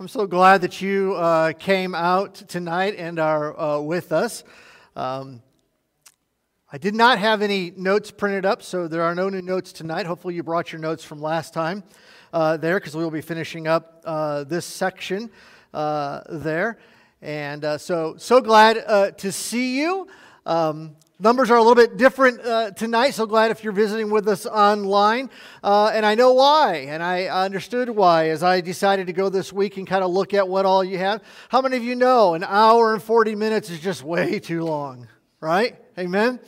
I'm so glad that you uh, came out tonight and are uh, with us. Um, I did not have any notes printed up, so there are no new notes tonight. Hopefully, you brought your notes from last time uh, there because we will be finishing up uh, this section uh, there. And uh, so, so glad to see you. Um, Numbers are a little bit different uh, tonight, so glad if you're visiting with us online. Uh, and I know why, and I understood why as I decided to go this week and kind of look at what all you have. How many of you know an hour and 40 minutes is just way too long, right? Amen?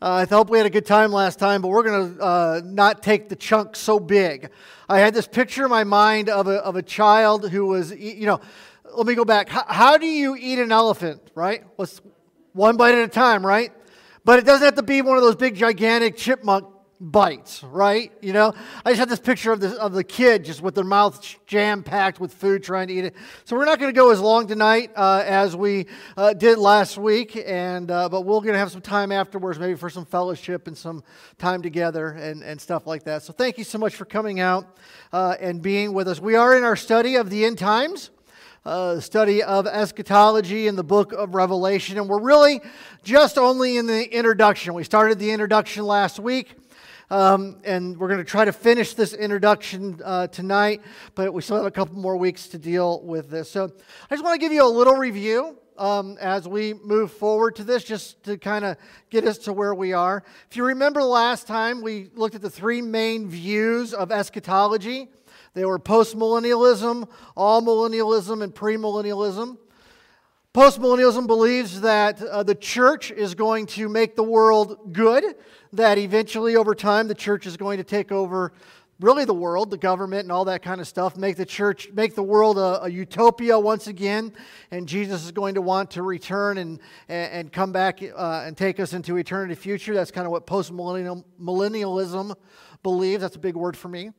Uh, I hope we had a good time last time, but we're going to uh, not take the chunk so big. I had this picture in my mind of a, of a child who was, you know, let me go back. How, how do you eat an elephant, right? What's one bite at a time, right? But it doesn't have to be one of those big, gigantic chipmunk bites, right? You know, I just had this picture of the, of the kid just with their mouth jam packed with food trying to eat it. So we're not going to go as long tonight uh, as we uh, did last week, and uh, but we're going to have some time afterwards, maybe for some fellowship and some time together and, and stuff like that. So thank you so much for coming out uh, and being with us. We are in our study of the end times uh, study of eschatology in the book of Revelation. And we're really just only in the introduction. We started the introduction last week. Um, and we're going to try to finish this introduction uh, tonight, but we still have a couple more weeks to deal with this. So I just want to give you a little review um, as we move forward to this, just to kind of get us to where we are. If you remember last time, we looked at the three main views of eschatology. They were postmillennialism, amillennialism, and premillennialism. Postmillennialism believes that uh, the church is going to make the world good, that eventually, over time, the church is going to take over really the world, the government, and all that kind of stuff, make the church, make the world a, a utopia once again, and Jesus is going to want to return and, and, come back uh, and take us into eternity future. That's kind of what postmillennialism believes. That's a big word for me.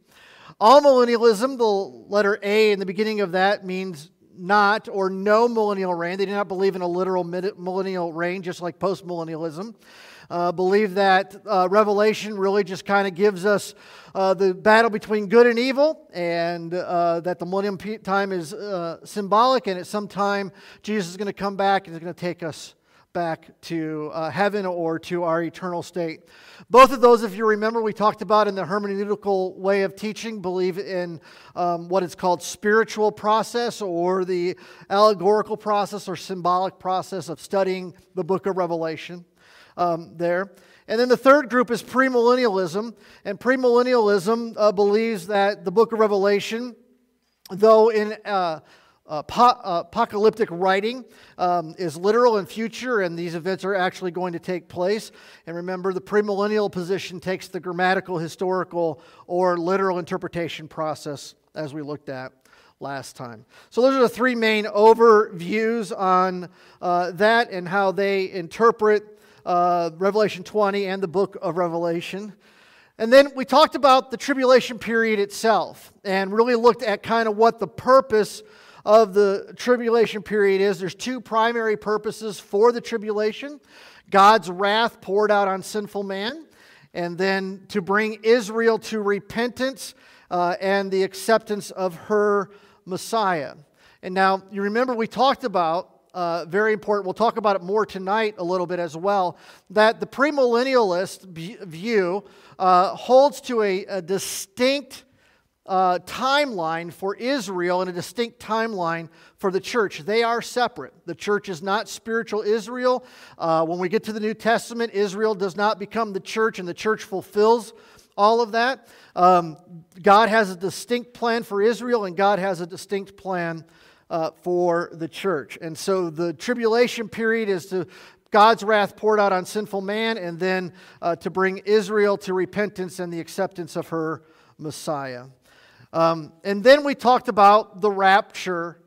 Amillennialism, the letter A in the beginning of that means not or no millennial reign. They do not believe in a literal millennial reign, just like postmillennialism. Uh, believe that uh, Revelation really just kind of gives us uh, the battle between good and evil, and uh, that the millennium time is uh, symbolic, and at some time Jesus is going to come back and is going to take us back to uh, heaven or to our eternal state. Both of those, if you remember, we talked about in the hermeneutical way of teaching, believe in um, what is called spiritual process or the allegorical process or symbolic process of studying the book of Revelation um, there. And then the third group is premillennialism. And premillennialism uh, believes that the book of Revelation, though in uh, uh, apocalyptic writing um, is literal and future, and these events are actually going to take place. And remember, the premillennial position takes the grammatical, historical, or literal interpretation process, as we looked at last time. So, those are the three main overviews on uh, that and how they interpret uh, Revelation 20 and the book of Revelation. And then we talked about the tribulation period itself and really looked at kind of what the purpose of the tribulation period is there's two primary purposes for the tribulation God's wrath poured out on sinful man, and then to bring Israel to repentance uh, and the acceptance of her Messiah. And now, you remember we talked about, uh, very important, we'll talk about it more tonight a little bit as well, that the premillennialist view uh, holds to a, a distinct uh, timeline for Israel and a distinct timeline for the church. They are separate. The church is not spiritual Israel. Uh, when we get to the New Testament, Israel does not become the church, and the church fulfills all of that. Um, God has a distinct plan for Israel, and God has a distinct plan uh, for the church. And so the tribulation period is to God's wrath poured out on sinful man, and then uh, to bring Israel to repentance and the acceptance of her Messiah. Um, and then we talked about the rapture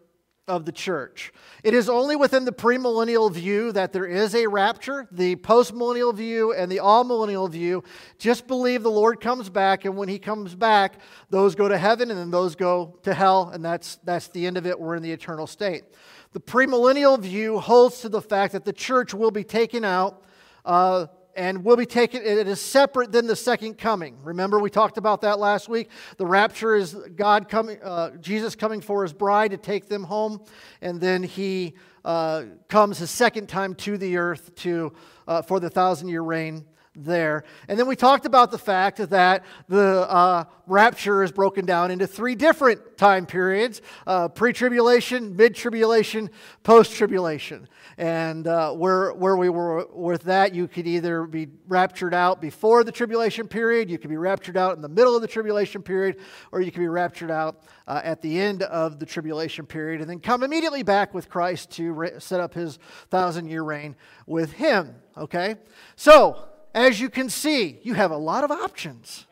of the church. It is only within the premillennial view that there is a rapture. The postmillennial view and the amillennial view just believe the Lord comes back, and when he comes back, those go to heaven and then those go to hell, and that's, that's the end of it. We're in the eternal state. The premillennial view holds to the fact that the church will be taken out uh, and will be taken, it is separate than the second coming. Remember, we talked about that last week. The rapture is God coming, uh, Jesus coming for his bride to take them home, and then he uh, comes his second time to the earth to, uh, for the thousand year reign there. And then we talked about the fact that the uh, rapture is broken down into three different time periods uh, pre tribulation, mid tribulation, post tribulation. And uh, where, where we were with that, you could either be raptured out before the tribulation period, you could be raptured out in the middle of the tribulation period, or you could be raptured out uh, at the end of the tribulation period, and then come immediately back with Christ to set up his thousand year reign with him. Okay? So, as you can see, you have a lot of options,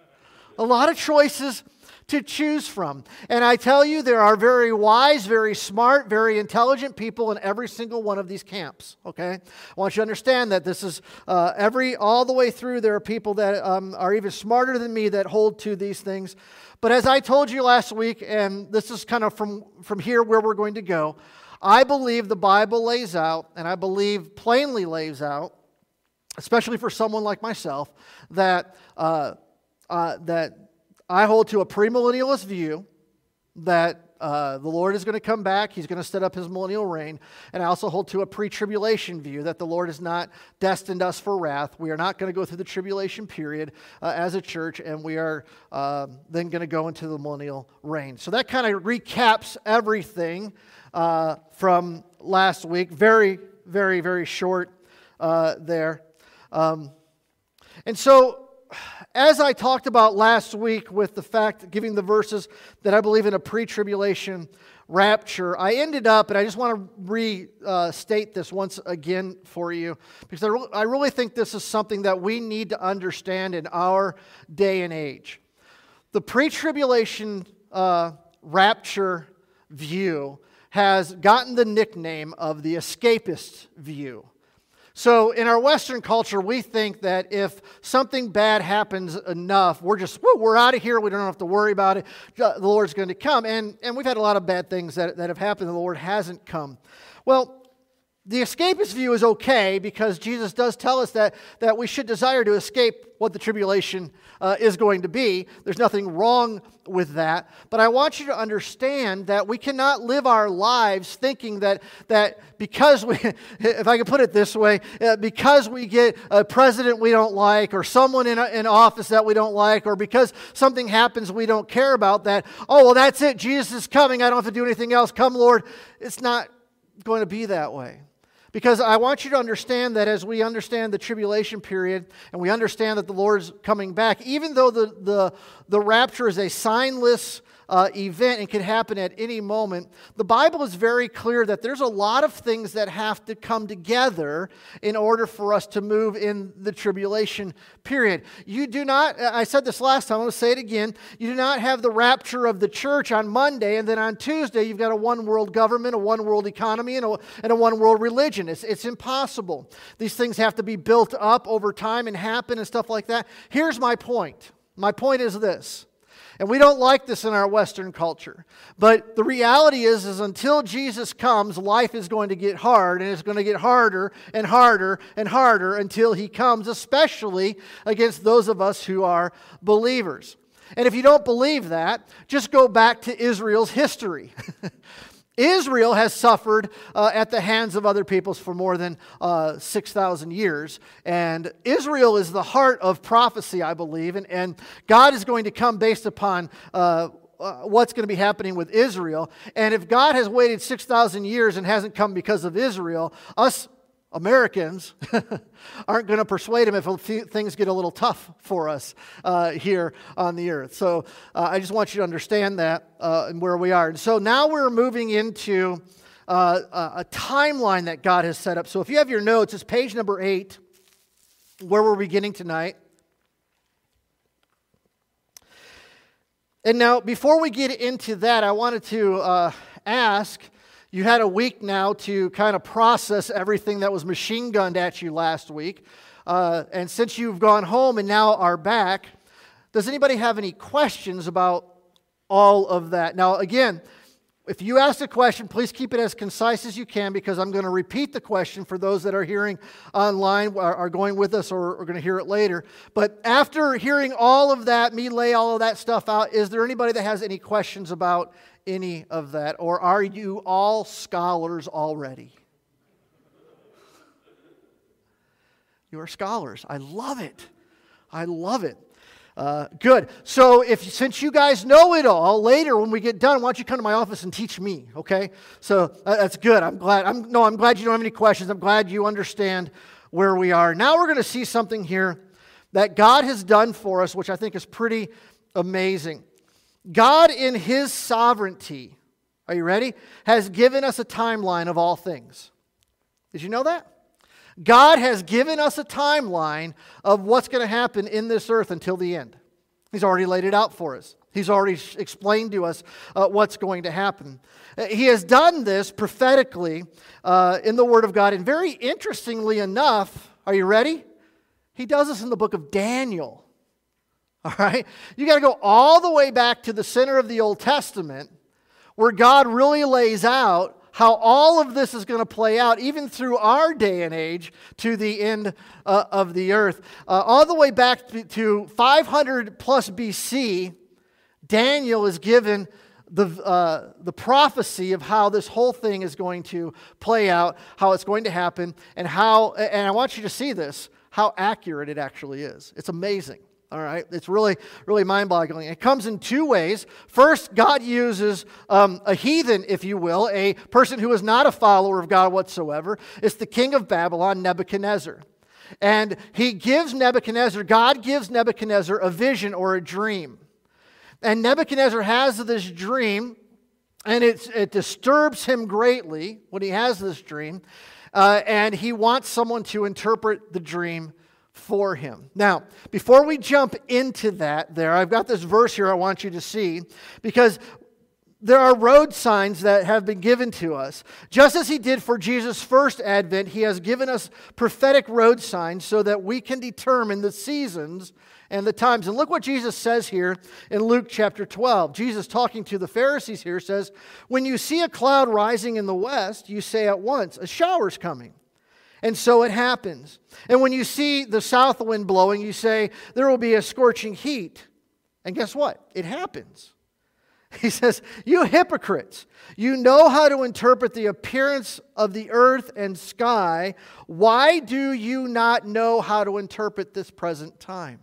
a lot of choices to choose from. And I tell you, there are very wise, very smart, very intelligent people in every single one of these camps. Okay? I want you to understand that this is uh, every, all the way through, there are people that um, are even smarter than me that hold to these things. But as I told you last week, and this is kind of from, from here where we're going to go, I believe the Bible lays out, and I believe plainly lays out, especially for someone like myself, that, uh, uh, that I hold to a premillennialist view that uh, the Lord is going to come back. He's going to set up his millennial reign. And I also hold to a pre tribulation view that the Lord has not destined us for wrath. We are not going to go through the tribulation period uh, as a church, and we are uh, then going to go into the millennial reign. So that kind of recaps everything uh, from last week. Very, very, very short uh, there. Um, and so, as I talked about last week with the fact, giving the verses that I believe in a pre tribulation rapture, I ended up, and I just want to restate this once again for you, because I, re- I really think this is something that we need to understand in our day and age. The pre tribulation uh, rapture view has gotten the nickname of the escapist view. So, in our Western culture, we think that if something bad happens enough, we're just, woo, we're out of here. We don't have to worry about it. The Lord's going to come. And, and we've had a lot of bad things that, that have happened. The Lord hasn't come. Well, the escapist view is okay because Jesus does tell us that, that we should desire to escape what the tribulation uh, is going to be. There's nothing wrong with that. But I want you to understand that we cannot live our lives thinking that, that because we, if I can put it this way, uh, because we get a president we don't like or someone in, a, in office that we don't like or because something happens we don't care about, that, oh, well, that's it. Jesus is coming. I don't have to do anything else. Come, Lord. It's not going to be that way. Because I want you to understand that as we understand the tribulation period and we understand that the Lord's coming back, even though the, the, the rapture is a signless uh, event and can happen at any moment, the Bible is very clear that there's a lot of things that have to come together in order for us to move in the tribulation period. You do not, I said this last time, I'm going to say it again. You do not have the rapture of the church on Monday, and then on Tuesday, you've got a one world government, a one world economy, and a, and a one world religion. It's, it's impossible. These things have to be built up over time and happen and stuff like that. Here's my point. My point is this and we don't like this in our Western culture. But the reality is, is until Jesus comes, life is going to get hard, and it's going to get harder and harder and harder until he comes, especially against those of us who are believers. And if you don't believe that, just go back to Israel's history. Israel has suffered uh, at the hands of other peoples for more than uh, 6,000 years. And Israel is the heart of prophecy, I believe. And, and God is going to come based upon uh, uh what's going to be happening with Israel. And if God has waited 6,000 years and hasn't come because of Israel, us Americans aren't going to persuade him if things get a little tough for us uh, here on the earth. So uh, I just want you to understand that uh, and where we are. And so now we're moving into uh, a timeline that God has set up. So if you have your notes, it's page number eight, where we're beginning tonight. And now, before we get into that, I wanted to uh, ask you had a week now to kind of process everything that was machine gunned at you last week. Uh, and since you've gone home and now are back, does anybody have any questions about all of that? Now, again, if you ask a question, please keep it as concise as you can because I'm going to repeat the question for those that are hearing online, are, going with us, or are going to hear it later. But after hearing all of that, me lay all of that stuff out, is there anybody that has any questions about any of that? Or are you all scholars already? You are scholars. I love it. I love it. Uh, good. So, if since you guys know it all, later when we get done, why don't you come to my office and teach me? Okay. So uh, that's good. I'm glad. I'm no. I'm glad you don't have any questions. I'm glad you understand where we are. Now we're going to see something here that God has done for us, which I think is pretty amazing. God, in His sovereignty, are you ready? Has given us a timeline of all things. Did you know that? God has given us a timeline of what's going to happen in this earth until the end. He's already laid it out for us. He's already explained to us uh, what's going to happen. Uh, he has done this prophetically uh, in the Word of God. And very interestingly enough, are you ready? He does this in the book of Daniel. All right? You got to go all the way back to the center of the Old Testament where God really lays out how all of this is going to play out, even through our day and age, to the end uh, of the earth. Uh, all the way back to 500 plus BC, Daniel is given the, uh, the prophecy of how this whole thing is going to play out, how it's going to happen, and how, and I want you to see this, how accurate it actually is. It's amazing. All right, it's really, really mind boggling. It comes in two ways. First, God uses um, a heathen, if you will, a person who is not a follower of God whatsoever. It's the king of Babylon, Nebuchadnezzar. And he gives Nebuchadnezzar, God gives Nebuchadnezzar a vision or a dream. And Nebuchadnezzar has this dream, and it disturbs him greatly when he has this dream. Uh, and he wants someone to interpret the dream for him. Now, before we jump into that, there, I've got this verse here I want you to see because there are road signs that have been given to us. Just as he did for Jesus' first advent, he has given us prophetic road signs so that we can determine the seasons and the times. And look what Jesus says here in Luke chapter 12. Jesus, talking to the Pharisees here, says, When you see a cloud rising in the west, you say at once, A shower's coming. And so it happens. And when you see the south wind blowing, you say, There will be a scorching heat. And guess what? It happens. He says, You hypocrites, you know how to interpret the appearance of the earth and sky. Why do you not know how to interpret this present time?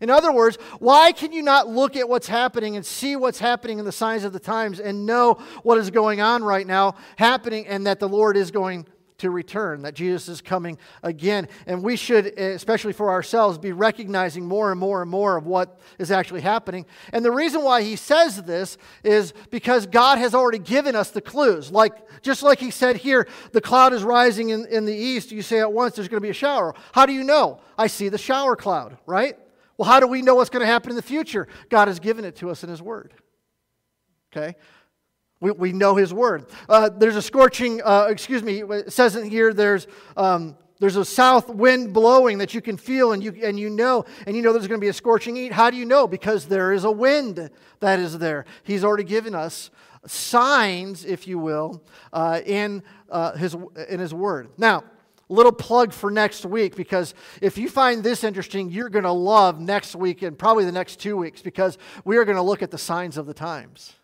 In other words, why can you not look at what's happening and see what's happening in the signs of the times and know what is going on right now happening and that the Lord is going to return, that Jesus is coming again. And we should, especially for ourselves, be recognizing more and more and more of what is actually happening. And the reason why he says this is because God has already given us the clues. Like, just like he said here, the cloud is rising in, in the east, you say at once there's going to be a shower. How do you know? I see the shower cloud, right? Well, how do we know what's going to happen in the future? God has given it to us in his word. Okay? We, we know his word. Uh, there's a scorching, uh, excuse me, it says in here there's, um, there's a south wind blowing that you can feel and you, and you know, and you know there's going to be a scorching heat. How do you know? Because there is a wind that is there. He's already given us signs, if you will, uh, in, uh, his, in his word. Now, little plug for next week because if you find this interesting, you're going to love next week and probably the next two weeks because we are going to look at the signs of the times.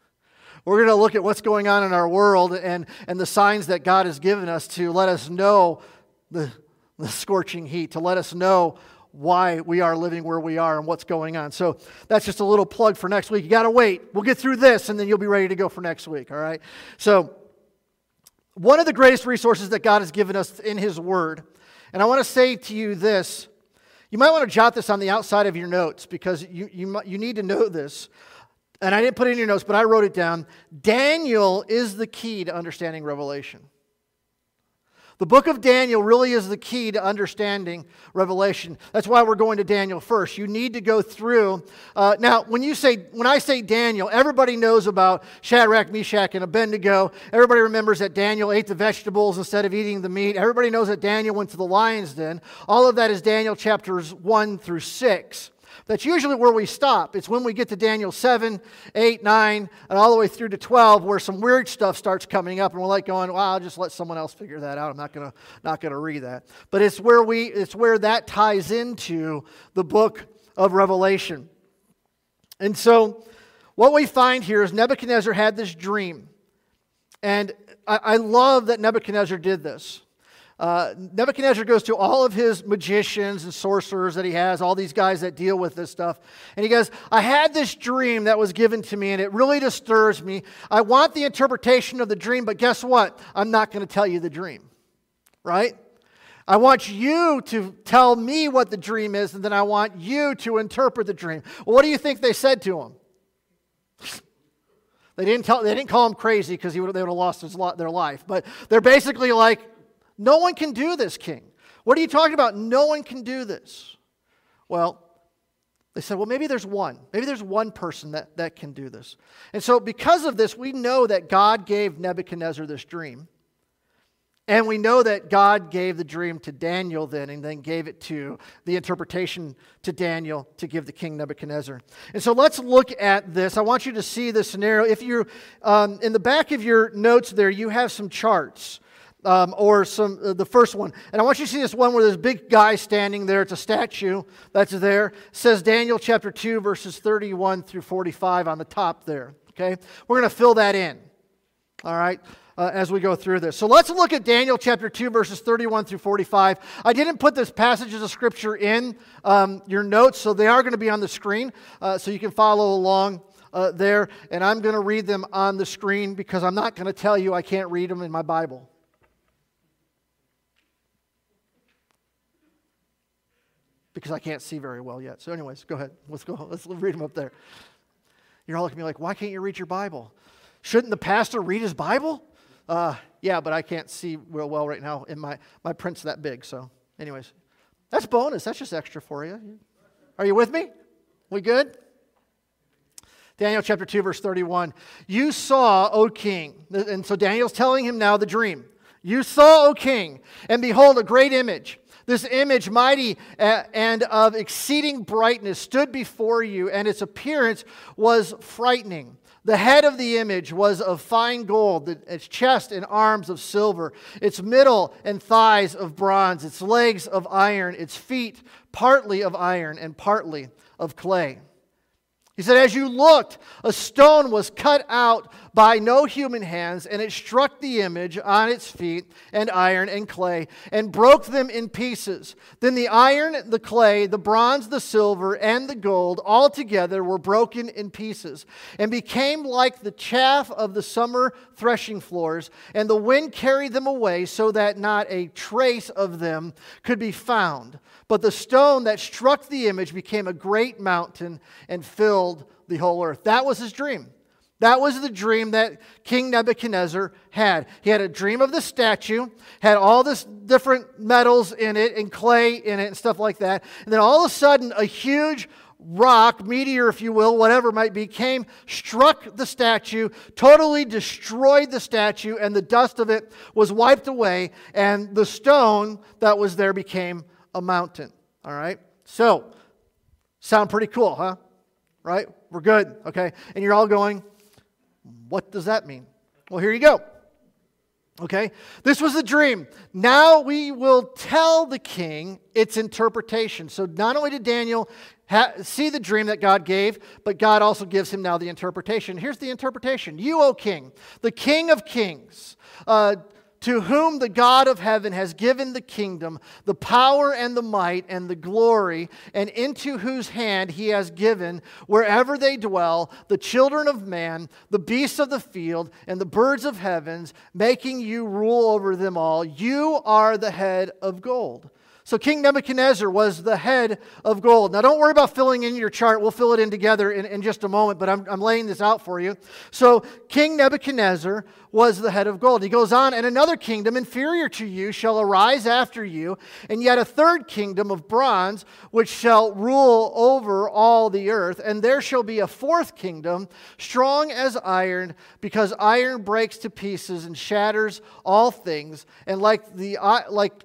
We're going to look at what's going on in our world and, and the signs that God has given us to let us know the, the scorching heat, to let us know why we are living where we are and what's going on. So that's just a little plug for next week. You got to wait. We'll get through this and then you'll be ready to go for next week, all right? So, one of the greatest resources that God has given us in His Word, and I want to say to you this. You might want to jot this on the outside of your notes because you, you, you need to know this and I didn't put it in your notes, but I wrote it down. Daniel is the key to understanding Revelation. The book of Daniel really is the key to understanding Revelation. That's why we're going to Daniel first. You need to go through. Uh, now, when you say, when I say Daniel, everybody knows about Shadrach, Meshach, and Abednego. Everybody remembers that Daniel ate the vegetables instead of eating the meat. Everybody knows that Daniel went to the lion's den. All of that is Daniel chapters one through six. That's usually where we stop. It's when we get to Daniel 7, 8, 9, and all the way through to 12 where some weird stuff starts coming up and we're like going, well, I'll just let someone else figure that out. I'm not going to not going to read that. But it's where we it's where that ties into the book of Revelation. And so what we find here is Nebuchadnezzar had this dream. And I, I love that Nebuchadnezzar did this. Uh, Nebuchadnezzar goes to all of his magicians and sorcerers that he has, all these guys that deal with this stuff. And he goes, I had this dream that was given to me, and it really disturbs me. I want the interpretation of the dream, but guess what? I'm not going to tell you the dream, right? I want you to tell me what the dream is, and then I want you to interpret the dream. Well, what do you think they said to him? They didn't, tell, they didn't call him crazy because they would have lost his, their life. But they're basically like, no one can do this, king. What are you talking about? No one can do this. Well, they said, well, maybe there's one. Maybe there's one person that, that can do this. And so, because of this, we know that God gave Nebuchadnezzar this dream. And we know that God gave the dream to Daniel then, and then gave it to the interpretation to Daniel to give the king Nebuchadnezzar. And so let's look at this. I want you to see the scenario. If you're um, in the back of your notes there, you have some charts um, or some uh, the first one. And I want you to see this one where there's a big guy standing there. It's a statue that's there. It says Daniel chapter 2, verses 31 through 45 on the top there. Okay? We're going to fill that in. All right? Uh, as we go through this. So let's look at Daniel chapter 2, verses 31 through 45. I didn't put this passages of scripture in um, your notes, so they are going to be on the screen, uh, so you can follow along. Uh, there, and I'm going to read them on the screen because I'm not going to tell you I can't read them in my Bible. Because I can't see very well yet. So, anyways, go ahead. Let's go. Let's read them up there. You're all looking at me like, why can't you read your Bible? Shouldn't the pastor read his Bible? Uh, yeah, but I can't see real well right now. And my, my print's that big. So, anyways, that's bonus. That's just extra for you. Are you with me? We good? Daniel chapter 2, verse 31. You saw, O king. And so Daniel's telling him now the dream. You saw, O king, and behold, a great image this image, mighty and of exceeding brightness, stood before you, and its appearance was frightening. The head of the image was of fine gold, its chest and arms of silver, its middle and thighs of bronze, its legs of iron, its feet partly of iron and partly of clay. He said, As you looked, a stone was cut out by no human hands, and it struck the image on its feet, and iron and clay, and broke them in pieces. Then the iron, the clay, the bronze, the silver, and the gold all together were broken in pieces, and became like the chaff of the summer threshing floors, and the wind carried them away, so that not a trace of them could be found. But the stone that struck the image became a great mountain and filled the whole earth. That was his dream. That was the dream that King Nebuchadnezzar had. He had a dream of the statue, had all this different metals in it and clay in it and stuff like that. And then all of a sudden, a huge rock, meteor, if you will, whatever might be, came, struck the statue, totally destroyed the statue, and the dust of it was wiped away, and the stone that was there became a mountain. All right? So, sound pretty cool, huh? Right? We're good, okay? And you're all going, what does that mean? Well, here you go. Okay? This was a dream. Now we will tell the king its interpretation. So not only did Daniel ha- see the dream that God gave, but God also gives him now the interpretation. Here's the interpretation You, O king, the king of kings, uh, to whom the God of heaven has given the kingdom, the power and the might and the glory, and into whose hand he has given, wherever they dwell, the children of man, the beasts of the field, and the birds of heavens, making you rule over them all. You are the head of gold. So King Nebuchadnezzar was the head of gold. Now, don't worry about filling in your chart. We'll fill it in together in, in just a moment, but I'm, I'm laying this out for you. So, King Nebuchadnezzar was the head of gold. He goes on, and another kingdom inferior to you shall arise after you, and yet a third kingdom of bronze, which shall rule over all the earth. And there shall be a fourth kingdom, strong as iron, because iron breaks to pieces and shatters all things. And like the like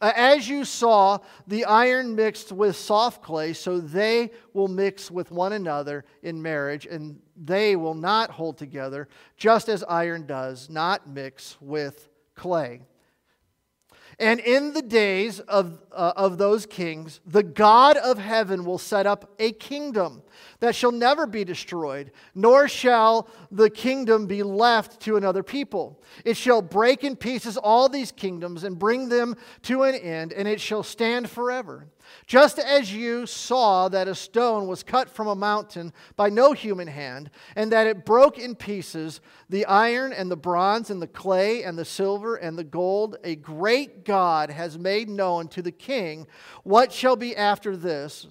Uh, as you saw the iron mixed with soft clay, so they will mix with one another in marriage, and they will not hold together, just as iron does not mix with clay. And in the days of, uh, of those kings, the God of heaven will set up a kingdom that shall never be destroyed, nor shall the kingdom be left to another people. It shall break in pieces all these kingdoms and bring them to an end, and it shall stand forever. Just as you saw that a stone was cut from a mountain by no human hand, and that it broke in pieces the iron and the bronze and the clay and the silver and the gold, a great God has made known to the king what shall be after this.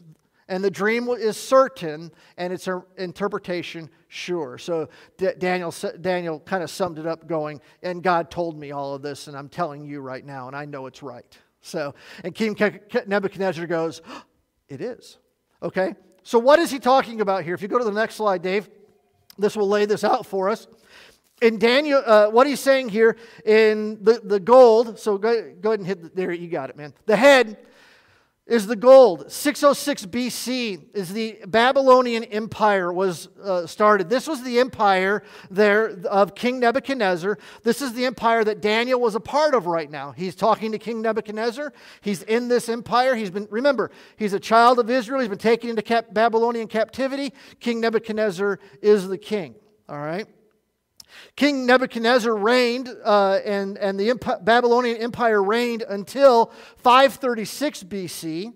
And the dream is certain and its interpretation sure. So Daniel, Daniel kind of summed it up going, and God told me all of this, and I'm telling you right now, and I know it's right. So, and King Nebuchadnezzar goes, It is. Okay? So, what is he talking about here? If you go to the next slide, Dave, this will lay this out for us. In Daniel, uh, what he's saying here in the, the gold, so go, go ahead and hit the, there, you got it, man. The head is the gold. 606 BC is the Babylonian Empire was uh, started. This was the empire there of King Nebuchadnezzar. This is the empire that Daniel was a part of right now. He's talking to King Nebuchadnezzar. He's in this empire. He's been remember, he's a child of Israel. He's been taken into cap- Babylonian captivity. King Nebuchadnezzar is the king. All right? King Nebuchadnezzar reigned, uh, and, and the Babylonian Empire reigned until 536 BC.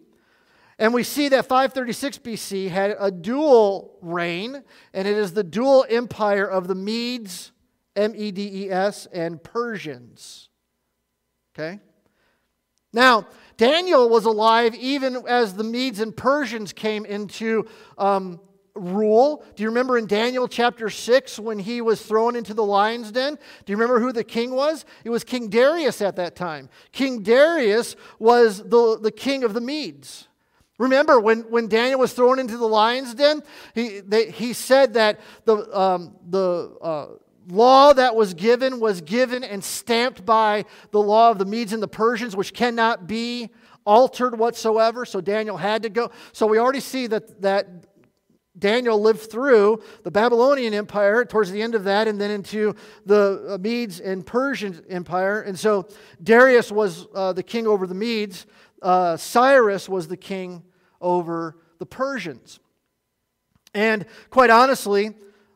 And we see that 536 BC had a dual reign, and it is the dual empire of the Medes, M E D E S, and Persians. Okay? Now, Daniel was alive even as the Medes and Persians came into um, rule. Do you remember in Daniel chapter 6 when he was thrown into the lion's den? Do you remember who the king was? It was King Darius at that time. King Darius was the, the king of the Medes. Remember when, when Daniel was thrown into the lion's den? He, they, he said that the, um, the uh, law that was given was given and stamped by the law of the Medes and the Persians, which cannot be altered whatsoever. So Daniel had to go. So we already see that, that Daniel lived through the Babylonian Empire towards the end of that, and then into the uh, Medes and Persian Empire. And so Darius was uh, the king over the Medes, uh, Cyrus was the king over the Persians. And quite honestly,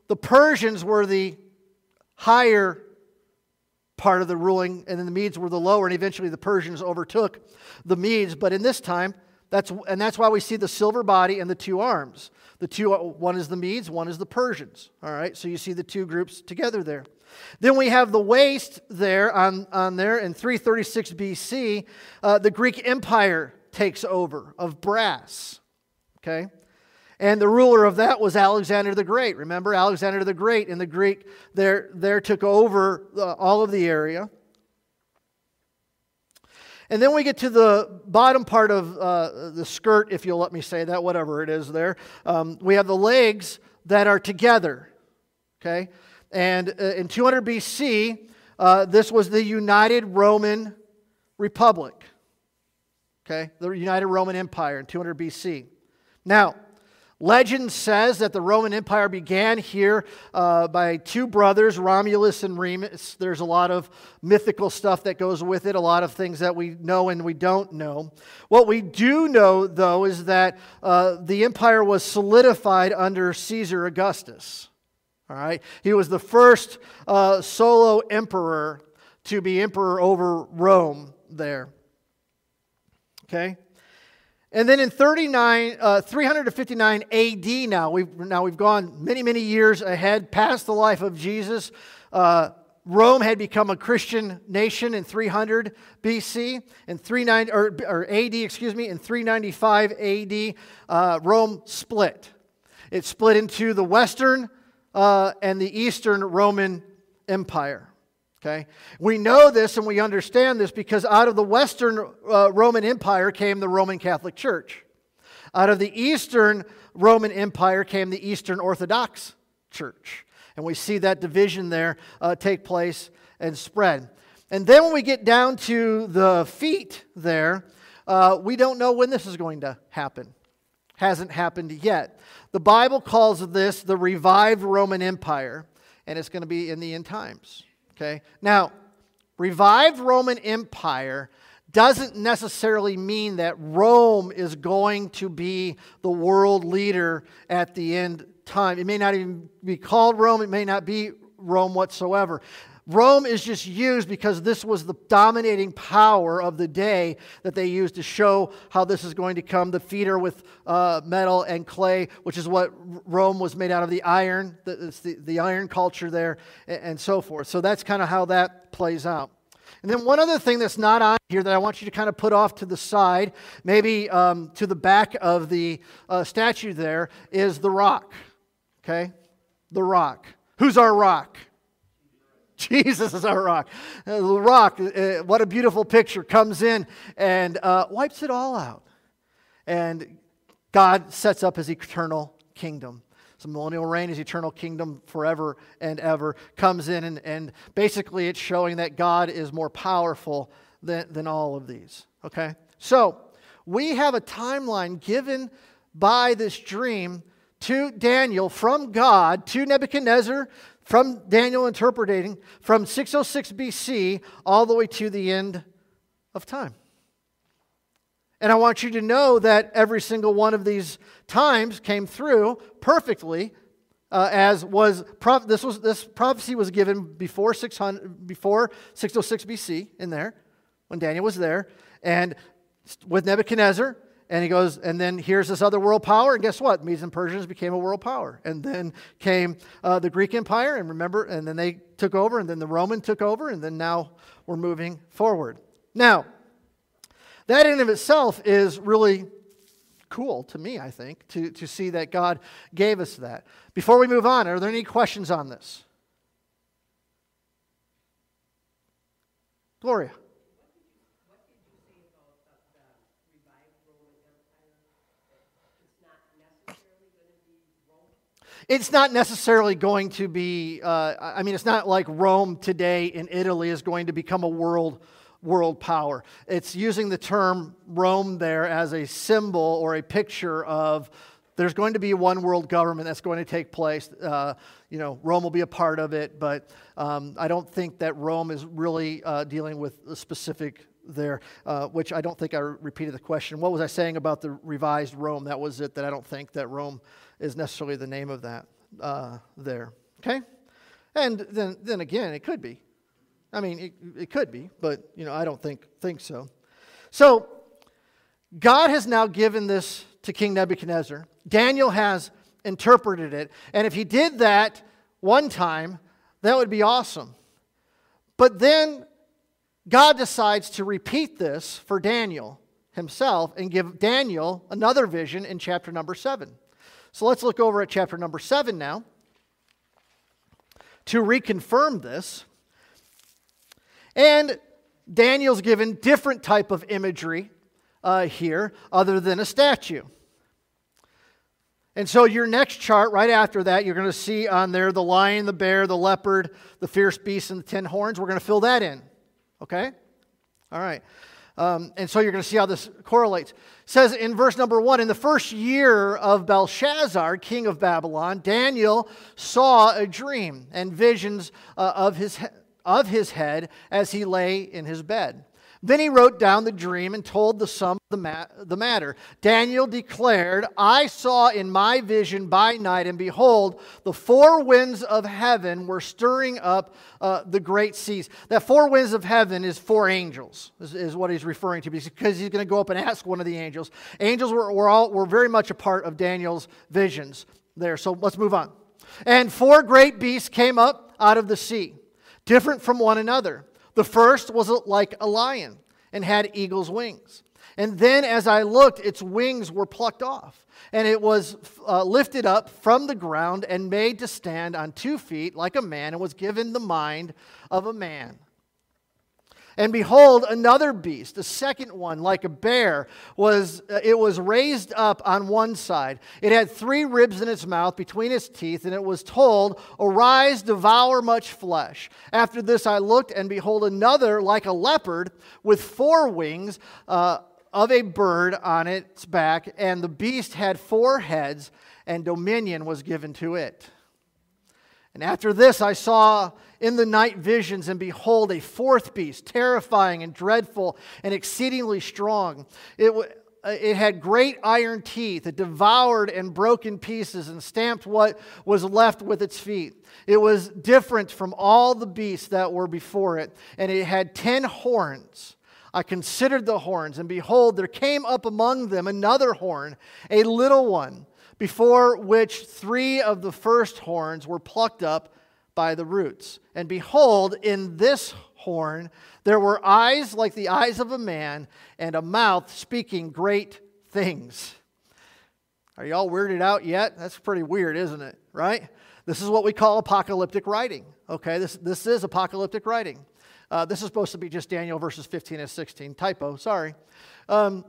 the Persians were the higher part of the ruling, and then the Medes were the lower, and eventually the Persians overtook the Medes. But in this time, that's, and that's why we see the silver body and the two arms. The two, one is the Medes, one is the Persians. All right, so you see the two groups together there. Then we have the waist there on, on there in 336 BC. Uh, the Greek Empire takes over of brass. Okay? And the ruler of that was Alexander the Great. Remember, Alexander the Great in the Greek there, there took over uh, all of the area. And then we get to the bottom part of uh, the skirt, if you'll let me say that, whatever it is there. Um, we have the legs that are together. Okay? And uh, in 200 BC, uh, this was the United Roman Republic. Okay? The United Roman Empire in 200 BC. Now, Legend says that the Roman Empire began here uh, by two brothers, Romulus and Remus. There's a lot of mythical stuff that goes with it, a lot of things that we know and we don't know. What we do know, though, is that uh, the empire was solidified under Caesar Augustus. All right? He was the first uh, solo emperor to be emperor over Rome there. Okay? And then in 39, uh, 359 AD now, we've, now we've gone many, many years ahead past the life of Jesus. Uh, Rome had become a Christian nation in 300 BC, in 39, or, or AD, excuse me, in 395 AD, uh, Rome split. It split into the Western uh, and the Eastern Roman Empire. Okay? We know this and we understand this because out of the Western uh, Roman Empire came the Roman Catholic Church. Out of the Eastern Roman Empire came the Eastern Orthodox Church. And we see that division there uh, take place and spread. And then when we get down to the feet there, uh, we don't know when this is going to happen. Hasn't happened yet. The Bible calls this the revived Roman Empire, and it's going to be in the end times. Okay? Now, revived Roman Empire doesn't necessarily mean that Rome is going to be the world leader at the end time. It may not even be called Rome, it may not be Rome whatsoever. Rome is just used because this was the dominating power of the day that they used to show how this is going to come. The feet are with uh, metal and clay, which is what Rome was made out of the iron, the, the, the iron culture there, and, and so forth. So that's kind of how that plays out. And then one other thing that's not on here that I want you to kind of put off to the side, maybe um, to the back of the uh, statue there, is the rock. Okay? The rock. Who's our rock? Jesus is our rock. Uh, the rock, uh, what a beautiful picture, comes in and uh, wipes it all out. And God sets up his eternal kingdom. So millennial reign, his eternal kingdom forever and ever, comes in, and, and basically it's showing that God is more powerful than, than all of these. Okay? So we have a timeline given by this dream to Daniel from God to Nebuchadnezzar from Daniel interpreting from 606 BC all the way to the end of time. And I want you to know that every single one of these times came through perfectly, uh, as was this was this prophecy was given before 600 before 606 BC in there when Daniel was there, and with Nebuchadnezzar and he goes, and then here's this other world power, and guess what? Medes and Persians became a world power. And then came uh, the Greek Empire, and remember, and then they took over, and then the Roman took over, and then now we're moving forward. Now, that in of itself is really cool to me, I think, to, to see that God gave us that. Before we move on, are there any questions on this? Gloria. It's not necessarily going to be, uh, I mean, it's not like Rome today in Italy is going to become a world, world power. It's using the term Rome there as a symbol or a picture of there's going to be one world government that's going to take place. Uh, you know, Rome will be a part of it, but um, I don't think that Rome is really uh, dealing with a specific there, uh, which I don't think I repeated the question. What was I saying about the revised Rome? That was it, that I don't think that Rome is necessarily the name of that uh, there. Okay? And then, then again, it could be. I mean, it, it could be, but you know, I don't think, think so. So, God has now given this to King Nebuchadnezzar. Daniel has interpreted it. And if he did that one time, that would be awesome. But then God decides to repeat this for Daniel himself and give Daniel another vision in chapter number 7. So let's look over at chapter number 7 now to reconfirm this. And Daniel's given different type of imagery uh, here other than a statue. And so, your next chart, right after that, you're going to see on there the lion, the bear, the leopard, the fierce beast, and the ten horns. We're going to fill that in. Okay? All right. Um, and so you're going to see how this correlates. It says in verse number one In the first year of Belshazzar, king of Babylon, Daniel saw a dream and visions uh, of, his, of his head as he lay in his bed. Then he wrote down the dream and told the sum of the, ma- the matter. Daniel declared, I saw in my vision by night, and behold, the four winds of heaven were stirring up uh, the great seas. That four winds of heaven is four angels, is, is what he's referring to, because he's going to go up and ask one of the angels. Angels were, were, all, were very much a part of Daniel's visions there. So let's move on. And four great beasts came up out of the sea, different from one another. The first was like a lion and had eagle's wings. And then as I looked, its wings were plucked off, and it was uh, lifted up from the ground and made to stand on two feet like a man, and was given the mind of a man. And behold, another beast, a second one, like a bear, was uh, it was raised up on one side. It had three ribs in its mouth between its teeth, and it was told, Arise, devour much flesh. After this I looked, and behold, another like a leopard with four wings. Uh, of a bird on its back, and the beast had four heads, and dominion was given to it. And after this, I saw in the night visions, and behold, a fourth beast, terrifying and dreadful and exceedingly strong. It, uh, it had great iron teeth. It devoured and broke in pieces and stamped what was left with its feet. It was different from all the beasts that were before it, and it had ten horns. I considered the horns, and behold, there came up among them another horn, a little one before which three of the first horns were plucked up by the roots. And behold, in this horn there were eyes like the eyes of a man, and a mouth speaking great things. Are y'all weirded out yet? That's pretty weird, isn't it? Right? This is what we call apocalyptic writing. Okay, this, this is apocalyptic writing. Uh, this is supposed to be just Daniel verses 15 and 16. Typo, sorry. Um,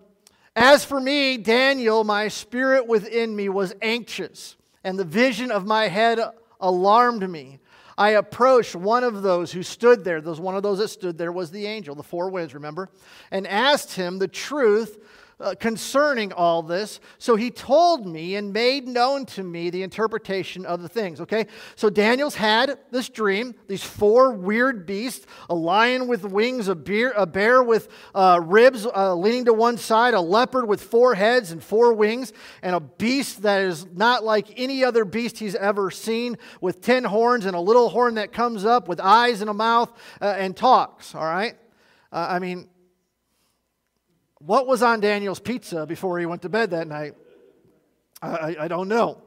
as for me, Daniel, my spirit within me was anxious, and the vision of my head alarmed me. I approached one of those who stood there. Those one of those that stood there was the angel, the four winds, remember? And asked him the truth uh, concerning all this. So he told me and made known to me the interpretation of the things. Okay? So Daniel's had this dream, these four weird beasts a lion with wings, a bear, a bear with uh, ribs uh, leaning to one side, a leopard with four heads and four wings, and a beast that is not like any other beast he's ever seen with ten horns and a little horn that comes up with eyes and a mouth uh, and talks. All right? Uh, I mean, what was on Daniel's pizza before he went to bed that night? I, I don't know.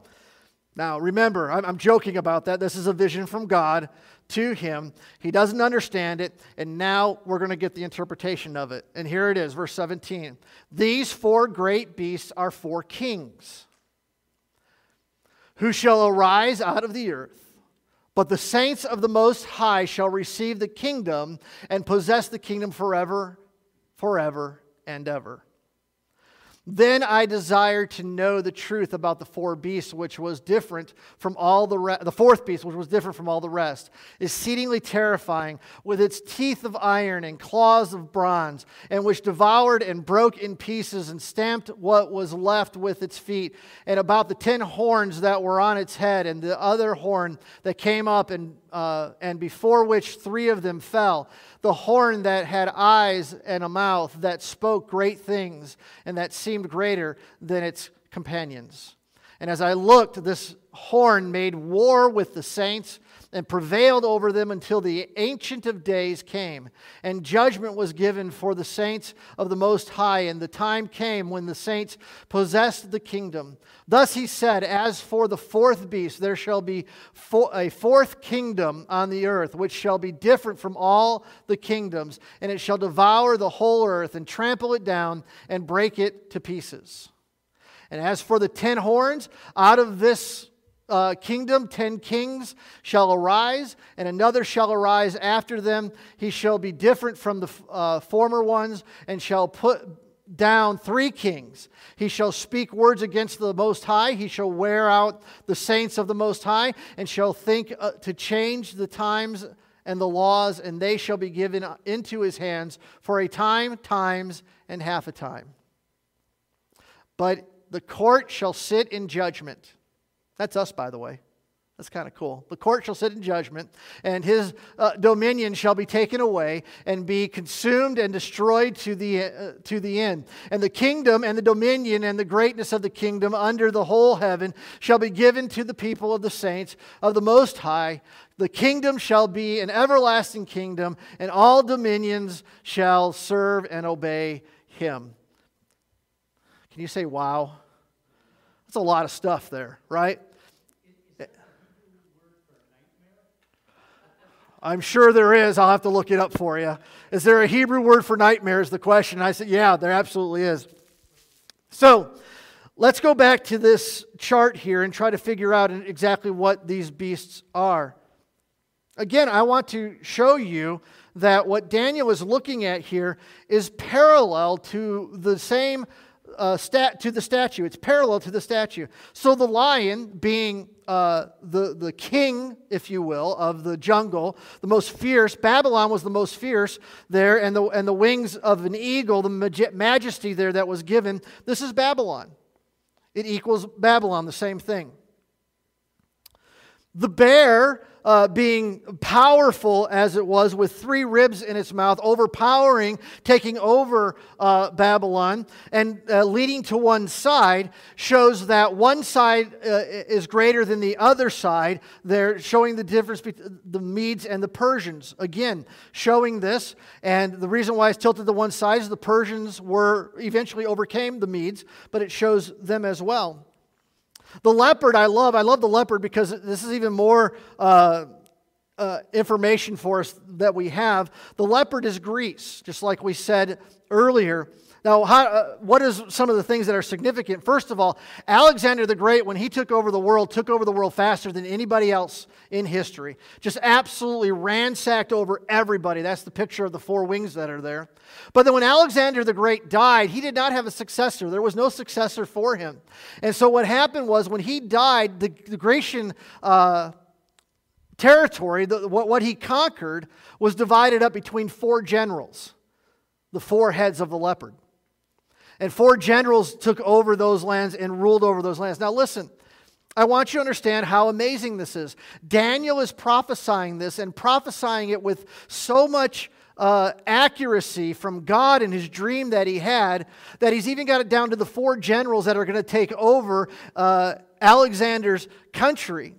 Now, remember, I'm, I'm joking about that. This is a vision from God to him. He doesn't understand it, and now we're going to get the interpretation of it. And here it is, verse 17. These four great beasts are four kings who shall arise out of the earth. But the saints of the Most High shall receive the kingdom and possess the kingdom forever, forever, and ever. Then I desired to know the truth about the four beasts, which was different from all the rest. The fourth beast, which was different from all the rest, exceedingly terrifying, with its teeth of iron and claws of bronze, and which devoured and broke in pieces and stamped what was left with its feet, and about the ten horns that were on its head, and the other horn that came up and uh, and before which three of them fell. The horn that had eyes and a mouth that spoke great things and that seemed greater than its companions. And as I looked, this horn made war with the saints and prevailed over them until the Ancient of Days came. And judgment was given for the saints of the Most High. And the time came when the saints possessed the kingdom. Thus he said, As for the fourth beast, there shall be a fourth kingdom on the earth, which shall be different from all the kingdoms, and it shall devour the whole earth and trample it down and break it to pieces. And as for the ten horns, out of this uh, kingdom, ten kings shall arise, and another shall arise after them. He shall be different from the uh, former ones, and shall put down three kings. He shall speak words against the Most High. He shall wear out the saints of the Most High, and shall think uh, to change the times and the laws, and they shall be given into his hands for a time, times, and half a time. But the court shall sit in judgment that's us, by the way. That's kind of cool. The court shall sit in judgment, and his uh, dominion shall be taken away and be consumed and destroyed to the, uh, to the end. And the kingdom and the dominion and the greatness of the kingdom under the whole heaven shall be given to the people of the saints of the Most High. The kingdom shall be an everlasting kingdom, and all dominions shall serve and obey him. Can you say, wow? That's a lot of stuff there, right? I'm sure there is. I'll have to look it up for you. Is there a Hebrew word for nightmare? Is the question. I said, Yeah, there absolutely is. So let's go back to this chart here and try to figure out exactly what these beasts are. Again, I want to show you that what Daniel is looking at here is parallel to the same uh, stat to the statue. It's parallel to the statue. So the lion, being uh, the the king, if you will, of the jungle, the most fierce. Babylon was the most fierce there, and the and the wings of an eagle, the maj- majesty there that was given. This is Babylon. It equals Babylon, the same thing. The bear uh, being powerful as it was, with three ribs in its mouth, overpowering, taking over uh, Babylon, and uh, leading to one side, shows that one side uh, is greater than the other side. They're showing the difference between the Medes and the Persians. Again, showing this. And the reason why it's tilted to one side is the Persians were eventually overcame the Medes, but it shows them as well. The leopard, I love. I love the leopard because this is even more uh, uh, information for us that we have. The leopard is Greece, just like we said earlier. Now, how, uh, what is some of the things that are significant? First of all, Alexander the Great, when he took over the world, took over the world faster than anybody else in history. Just absolutely ransacked over everybody. That's the picture of the four wings that are there. But then when Alexander the Great died, he did not have a successor. There was no successor for him. And so what happened was when he died, the, the Grecian. Uh, territory, the, what, what he conquered, was divided up between four generals, the four heads of the leopard. And four generals took over those lands and ruled over those lands. Now, listen, I want you to understand how amazing this is. Daniel is prophesying this and prophesying it with so much uh, accuracy from God in his dream that he had that he's even got it down to the four generals that are going to take over uh, Alexander's country.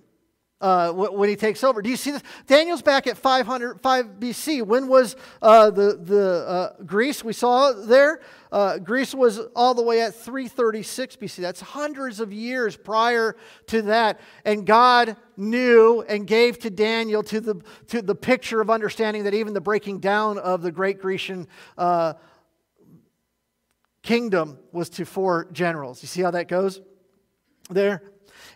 Uh, when he takes over. Do you see this? Daniel's back at 505 BC. When was uh, the, the uh, Greece we saw there? Uh, Greece was all the way at 336 BC. That's hundreds of years prior to that. And God knew and gave to Daniel to the, to the picture of understanding that even the breaking down of the great Grecian uh, kingdom was to four generals. You see how that goes there?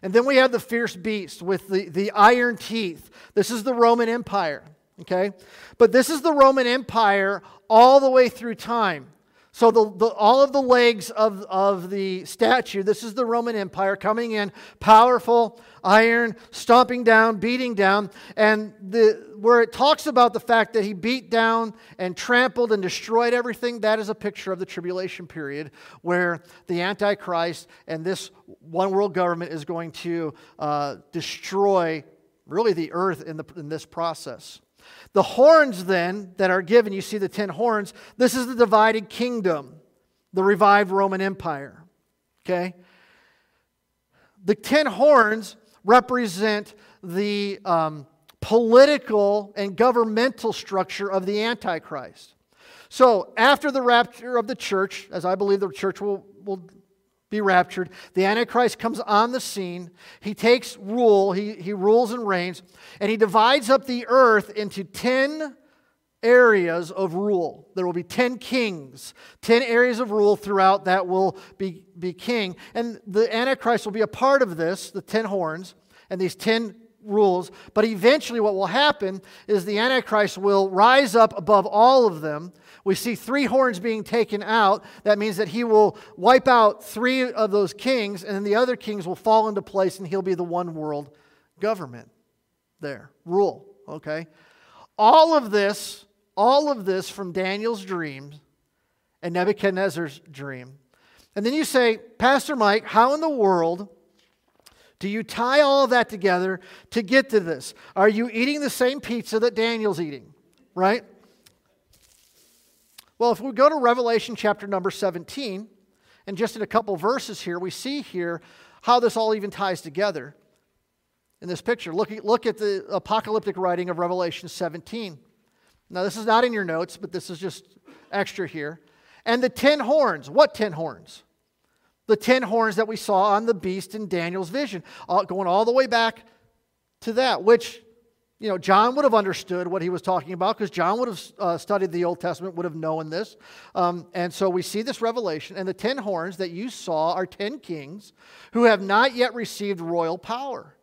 And then we have the fierce beast with the, the iron teeth. This is the Roman Empire, okay? But this is the Roman Empire all the way through time. So, the, the, all of the legs of, of the statue, this is the Roman Empire coming in, powerful, iron, stomping down, beating down. And the, where it talks about the fact that he beat down and trampled and destroyed everything, that is a picture of the tribulation period where the Antichrist and this one world government is going to uh, destroy really the earth in, the, in this process. The horns, then, that are given, you see the ten horns, this is the divided kingdom, the revived Roman Empire. Okay? The ten horns represent the um, political and governmental structure of the Antichrist. So, after the rapture of the church, as I believe the church will, will be raptured. The Antichrist comes on the scene. He takes rule, he, he rules and reigns, and he divides up the earth into 10 areas of rule. There will be 10 kings, 10 areas of rule throughout that will be, be king. And the Antichrist will be a part of this, the 10 horns, and these 10 rules. But eventually, what will happen is the Antichrist will rise up above all of them we see three horns being taken out. That means that he will wipe out three of those kings, and then the other kings will fall into place, and he'll be the one world government there, rule, okay? All of this, all of this from Daniel's dreams and Nebuchadnezzar's dream. And then you say, Pastor Mike, how in the world do you tie all of that together to get to this? Are you eating the same pizza that Daniel's eating? Right? Well, if we go to Revelation chapter number 17, and just in a couple verses here, we see here how this all even ties together in this picture. Look, look at the apocalyptic writing of Revelation 17. Now, this is not in your notes, but this is just extra here. And the ten horns. What ten horns? The ten horns that we saw on the beast in Daniel's vision, going all the way back to that, which you know, John would have understood what he was talking about because John would have uh, studied the Old Testament, would have known this. Um, and so we see this revelation. And the ten horns that you saw are ten kings who have not yet received royal power,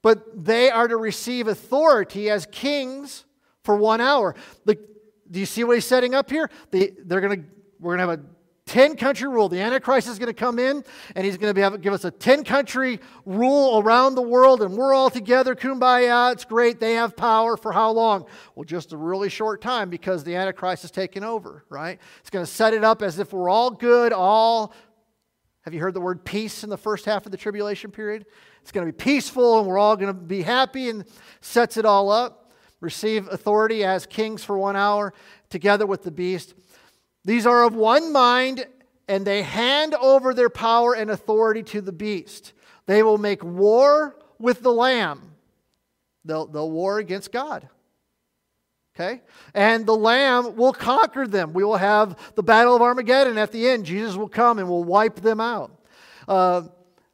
but they are to receive authority as kings for one hour. Do you see what he's setting up here? The, they're to, we're going to have a 10 country rule. The Antichrist is going to come in and he's going to give us a 10 country rule around the world and we're all together, kumbaya, it's great. They have power for how long? Well, just a really short time because the Antichrist is taking over, right? It's going to set it up as if we're all good, all. Have you heard the word peace in the first half of the tribulation period? It's going to be peaceful and we're all going to be happy and sets it all up. Receive authority as kings for one hour together with the beast. These are of one mind, and they hand over their power and authority to the beast. They will make war with the Lamb. They'll, they'll war against God. Okay? And the Lamb will conquer them. We will have the Battle of Armageddon at the end. Jesus will come and will wipe them out. Uh,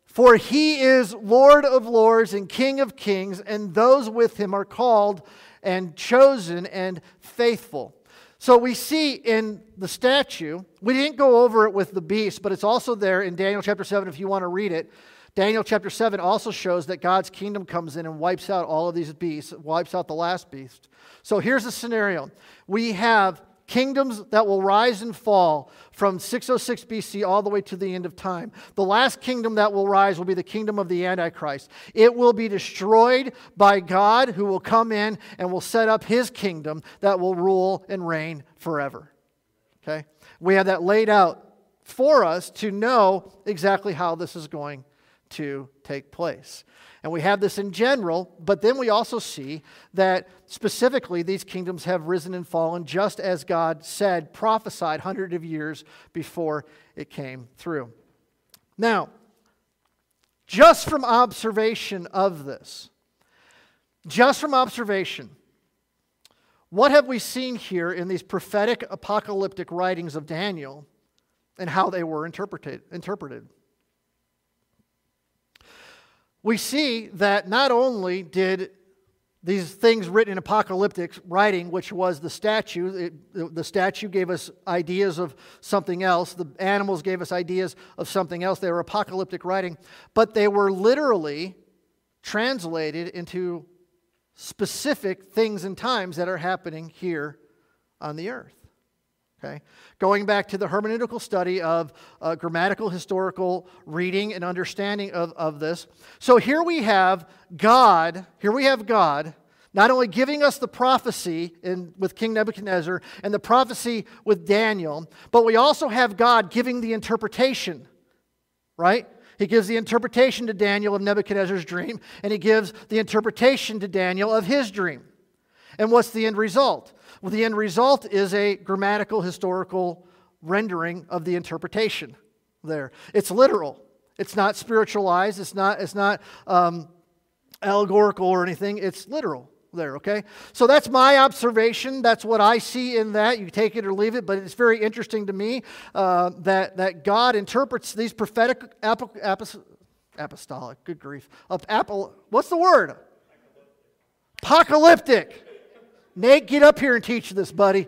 for he is Lord of lords and King of kings, and those with him are called and chosen and faithful. So we see in the statue, we didn't go over it with the beast, but it's also there in Daniel chapter 7 if you want to read it. Daniel chapter 7 also shows that God's kingdom comes in and wipes out all of these beasts, wipes out the last beast. So here's the scenario we have kingdoms that will rise and fall from 606 BC all the way to the end of time. The last kingdom that will rise will be the kingdom of the Antichrist. It will be destroyed by God, who will come in and will set up his kingdom that will rule and reign forever. Okay? We have that laid out for us to know exactly how this is going to take place. And we have this in general, but then we also see that specifically these kingdoms have risen and fallen just as God said, prophesied hundreds of years before it came through. Now, just from observation of this, just from observation, what have we seen here in these prophetic apocalyptic writings of Daniel and how they were interpreted? interpreted? We see that not only did these things written in apocalyptic writing, which was the statue, it, the statue gave us ideas of something else, the animals gave us ideas of something else. They were apocalyptic writing, but they were literally translated into specific things and times that are happening here on the earth. Okay? Going back to the hermeneutical study of uh, grammatical, historical reading and understanding of, of this. So here we have God, here we have God not only giving us the prophecy in, with King Nebuchadnezzar and the prophecy with Daniel, but we also have God giving the interpretation, right? He gives the interpretation to Daniel of Nebuchadnezzar's dream, and he gives the interpretation to Daniel of his dream. And what's the end result? Well, the end result is a grammatical, historical rendering of the interpretation there. It's literal. It's not spiritualized. It's not, it's not um, allegorical or anything. It's literal there, okay? So that's my observation. That's what I see in that. You take it or leave it, but it's very interesting to me uh, that, that God interprets these prophetic ap- apostolic, good grief, of apple, what's the word? Apocalyptic. Nate, get up here and teach this, buddy.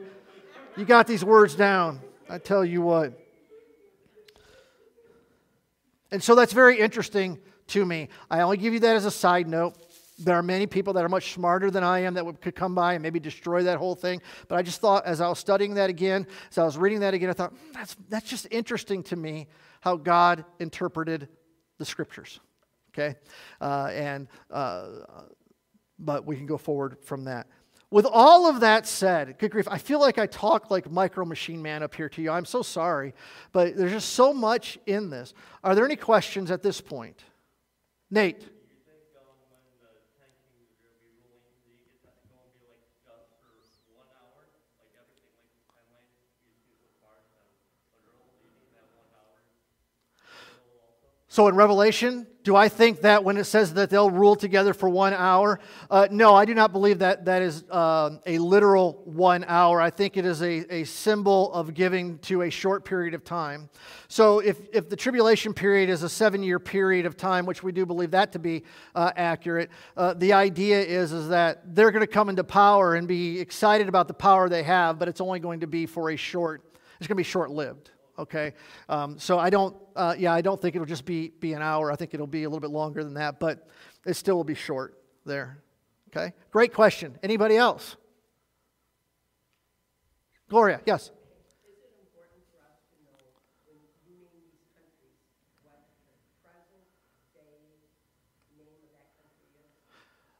You got these words down. I tell you what. And so that's very interesting to me. I only give you that as a side note. There are many people that are much smarter than I am that could come by and maybe destroy that whole thing. But I just thought, as I was studying that again, as I was reading that again, I thought, hmm, that's, that's just interesting to me how God interpreted the scriptures. Okay? Uh, and, uh, but we can go forward from that. With all of that said, good grief, I feel like I talk like Micro Machine Man up here to you. I'm so sorry, but there's just so much in this. Are there any questions at this point? Nate. So in Revelation, do I think that when it says that they'll rule together for one hour? Uh, no, I do not believe that that is uh, a literal one hour. I think it is a, a symbol of giving to a short period of time. So if, if the tribulation period is a seven year period of time, which we do believe that to be uh, accurate, uh, the idea is, is that they're going to come into power and be excited about the power they have, but it's only going to be for a short, it's going to be short lived okay? Um, so I don't, uh, yeah, I don't think it'll just be, be an hour. I think it'll be a little bit longer than that, but it still will be short there, okay? Great question. Anybody else? Gloria, yes.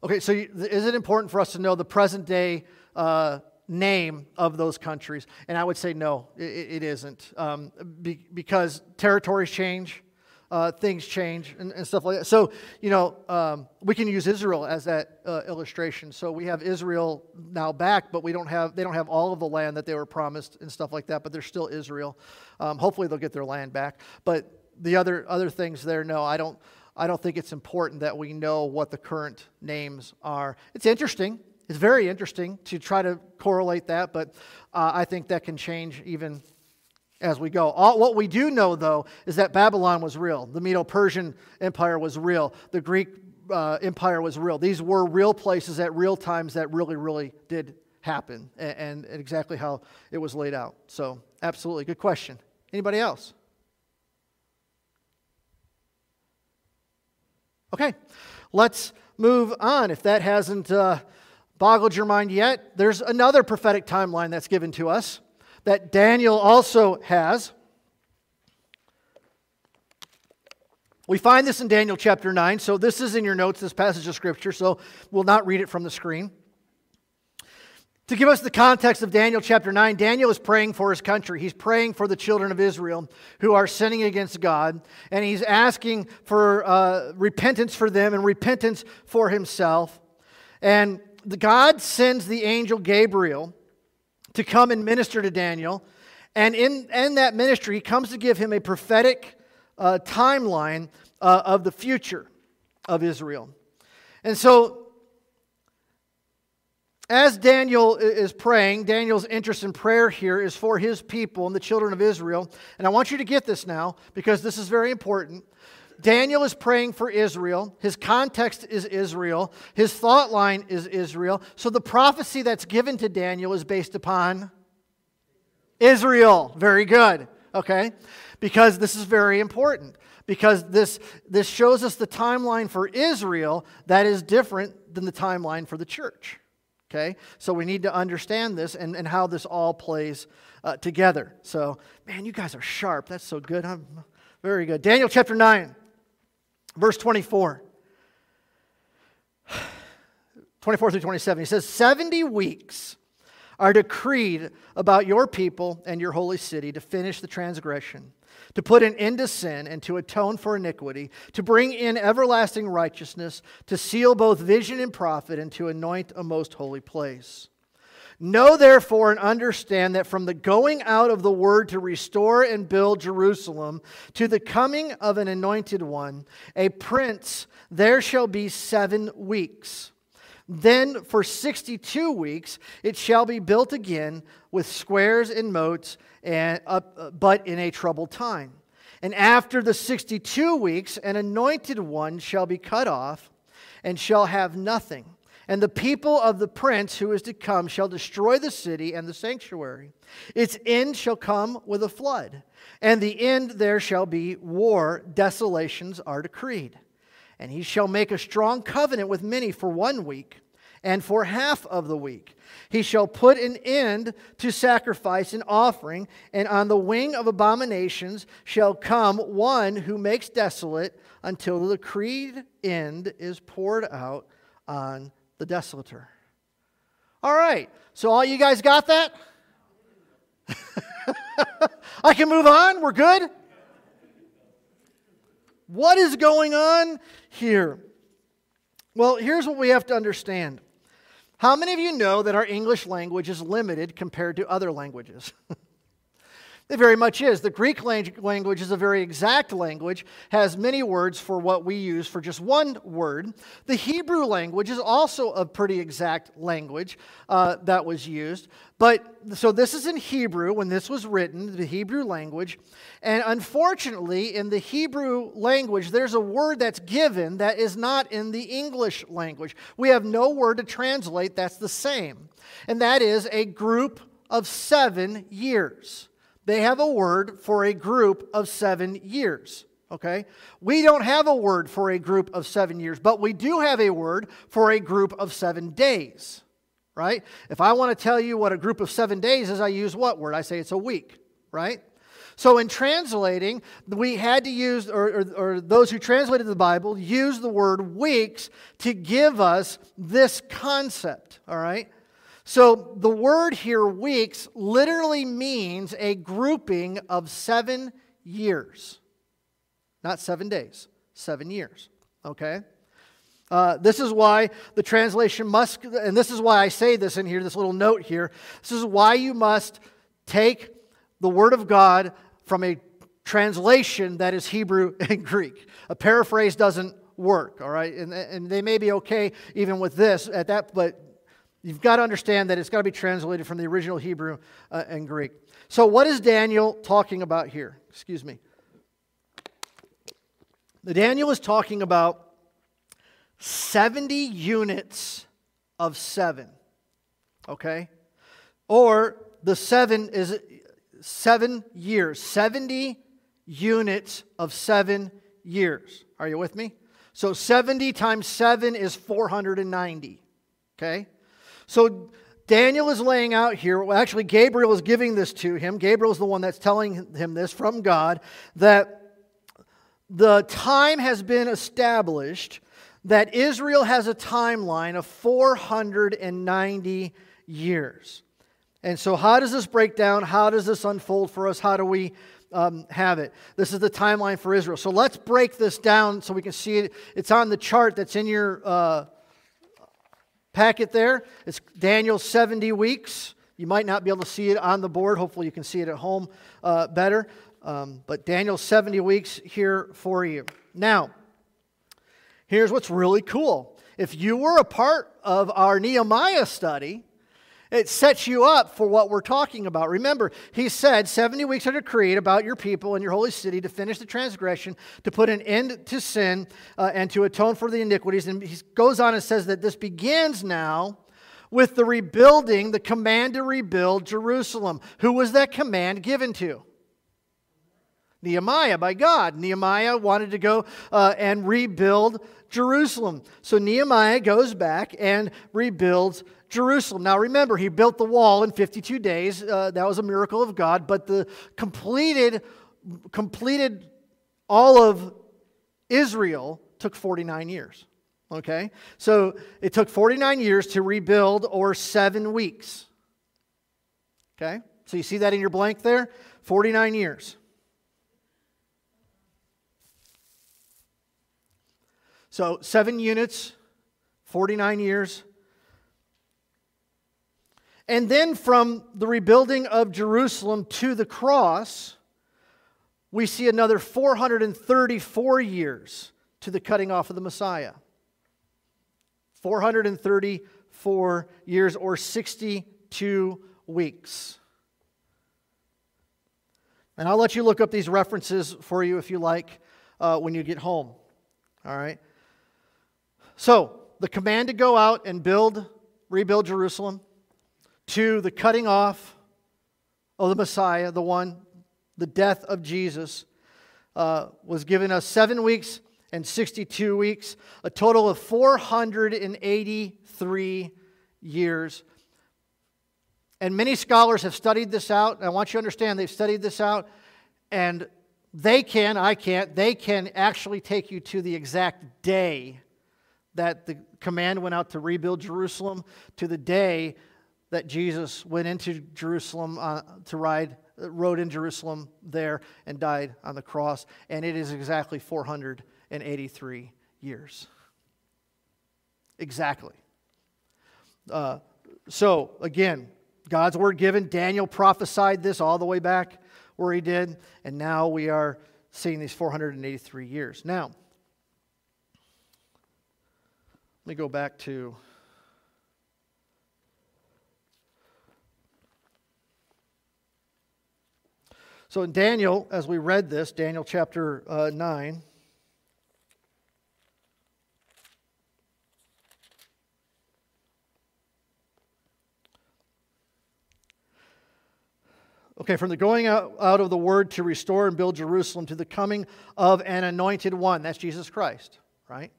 Okay, so is it important for us to know the present day uh, name of those countries? And I would say no, it, it isn't. Um, be, because territories change, uh, things change, and, and, stuff like that. So, you know, um, we can use Israel as that uh, illustration. So we have Israel now back, but we don't have, they don't have all of the land that they were promised and stuff like that, but they're still Israel. Um, hopefully they'll get their land back. But the other, other things there, no, I don't. I don't think it's important that we know what the current names are. It's interesting. It's very interesting to try to correlate that, but uh, I think that can change even as we go. All, what we do know, though, is that Babylon was real. The Medo Persian Empire was real. The Greek uh, Empire was real. These were real places at real times that really, really did happen, and, and exactly how it was laid out. So, absolutely. Good question. Anybody else? Okay, let's move on. If that hasn't. Uh, boggled your mind yet, there's another prophetic timeline that's given to us that Daniel also has. We find this in Daniel chapter 9. So, this is in your notes, this passage of Scripture, so we'll not read it from the screen. To give us the context of Daniel chapter 9, Daniel is praying for his country. He's praying for the children of Israel who are sinning against God, and he's asking for uh, repentance for them and repentance for himself. And God sends the angel Gabriel to come and minister to Daniel. And in, in that ministry, he comes to give him a prophetic uh, timeline uh, of the future of Israel. And so, as Daniel is praying, Daniel's interest in prayer here is for his people and the children of Israel. And I want you to get this now because this is very important. Daniel is praying for Israel. His context is Israel. His thought line is Israel. So the prophecy that's given to Daniel is based upon Israel. Very good. Okay? Because this is very important. Because this, this shows us the timeline for Israel that is different than the timeline for the church. Okay? So we need to understand this and, and how this all plays uh, together. So, man, you guys are sharp. That's so good. I'm, very good. Daniel chapter 9. Verse 24. 24 through 27. He says, 70 weeks are decreed about your people and your holy city to finish the transgression, to put an end to sin and to atone for iniquity, to bring in everlasting righteousness, to seal both vision and prophet, and to anoint a most holy place. Know therefore and understand that from the going out of the word to restore and build Jerusalem to the coming of an anointed one, a prince, there shall be seven weeks. Then for 62 weeks it shall be built again with squares and moats, and, uh, but in a troubled time. And after the 62 weeks, an anointed one shall be cut off and shall have nothing and the people of the prince who is to come shall destroy the city and the sanctuary. Its end shall come with a flood, and the end there shall be war, desolations are decreed. And he shall make a strong covenant with many for one week, and for half of the week. He shall put an end to sacrifice and offering, and on the wing of abominations shall come one who makes desolate until the decreed end is poured out on the desolator. All right, so all you guys got that? I can move on? We're good? What is going on here? Well, here's what we have to understand. How many of you know that our English language is limited compared to other languages? It very much is. The Greek language is a very exact language, has many words for what we use for just one word. The Hebrew language is also a pretty exact language uh, that was used. But so this is in Hebrew when this was written, the Hebrew language. And unfortunately, in the Hebrew language, there's a word that's given that is not in the English language. We have no word to translate that's the same. And that is a group of seven years they have a word for a group of seven years. Okay? We don't have a word for a group of seven years, but we do have a word for a group of seven days. Right? If I want to tell you what a group of seven days is, I use what word? I say it's a week. Right? So, in translating, we had to use, or, or, or, those who translated the Bible, use the word weeks to give us this concept, all right? So the word here, weeks, literally means a grouping of seven years. Not seven days, seven years. Okay? Uh, this is why the translation must, and this is why I say this in here, this little note here. This is why you must take the Word of God from a translation that is Hebrew and Greek. A paraphrase doesn't work, all right? And, and they may be okay even with this at that, but You've got to understand that it's got to be translated from the original Hebrew uh, and Greek. So, what is Daniel talking about here? Excuse me. The Daniel is talking about 70 units of seven. Okay? Or the seven is seven years. 70 units of seven years. Are you with me? So 70 times 7 is 490. Okay? So Daniel is laying out here, well, actually, Gabriel is giving this to him. Gabriel is the one that's telling him this from God that the time has been established that Israel has a timeline of 490 years. And so, how does this break down? How does this unfold for us? How do we um, have it? This is the timeline for Israel. So, let's break this down so we can see it. It's on the chart that's in your. Uh, packet there. It's Daniel 70 weeks. You might not be able to see it on the board. Hopefully, you can see it at home uh, better. Um, but Daniel 70 weeks here for you. Now, here's what's really cool. If you were a part of our Nehemiah study, it sets you up for what we're talking about. Remember, he said 70 weeks are decreed about your people and your holy city to finish the transgression, to put an end to sin, uh, and to atone for the iniquities. And he goes on and says that this begins now with the rebuilding, the command to rebuild Jerusalem. Who was that command given to? Nehemiah by God. Nehemiah wanted to go uh, and rebuild Jerusalem. So Nehemiah goes back and rebuilds Jerusalem. Now remember, he built the wall in 52 days. Uh, that was a miracle of God, but the completed completed all of Israel took 49 years. Okay? So it took 49 years to rebuild or 7 weeks. Okay? So you see that in your blank there? 49 years. So, seven units, 49 years. And then from the rebuilding of Jerusalem to the cross, we see another 434 years to the cutting off of the Messiah. 434 years or 62 weeks. And I'll let you look up these references for you if you like uh, when you get home. All right? So, the command to go out and build, rebuild Jerusalem, to the cutting off of the Messiah, the one, the death of Jesus, uh, was given us seven weeks and 62 weeks, a total of 483 years. And many scholars have studied this out. I want you to understand they've studied this out, and they can, I can't, they can actually take you to the exact day that the command went out to rebuild Jerusalem to the day that Jesus went into Jerusalem uh, to ride, rode in Jerusalem there and died on the cross. And it is exactly 483 years. Exactly. Uh, so, again, God's word given. Daniel prophesied this all the way back where he did, and now we are seeing these 483 years. Now, let me go back to So in Daniel, as we read this, Daniel chapter uh, 9, Okay, from the going out, of the word to restore and build Jerusalem to the coming of an anointed one. That's Jesus Christ, right?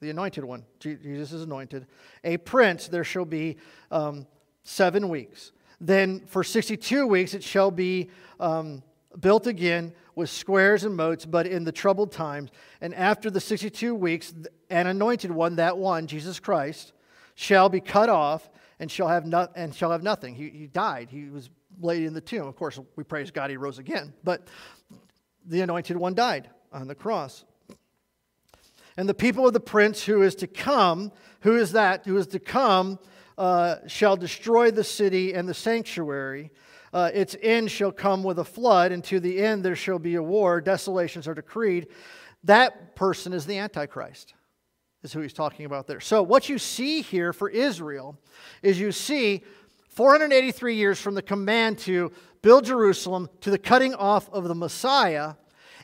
The anointed one. Jesus is anointed. A prince, there shall be um, seven weeks. Then for 62 weeks it shall be um, built again with squares and moats, but in the troubled times. And after the 62 weeks, an anointed one, that one, Jesus Christ, shall be cut off and shall have, no, and shall have nothing. He, he died. He was laid in the tomb. Of course, we praise God, he rose again. But the anointed one died on the cross. And the people of the prince who is to come, who is that? Who is to come, uh, shall destroy the city and the sanctuary. Uh, its end shall come with a flood, and to the end there shall be a war. Desolations are decreed. That person is the Antichrist, is who he's talking about there. So, what you see here for Israel is you see 483 years from the command to build Jerusalem to the cutting off of the Messiah.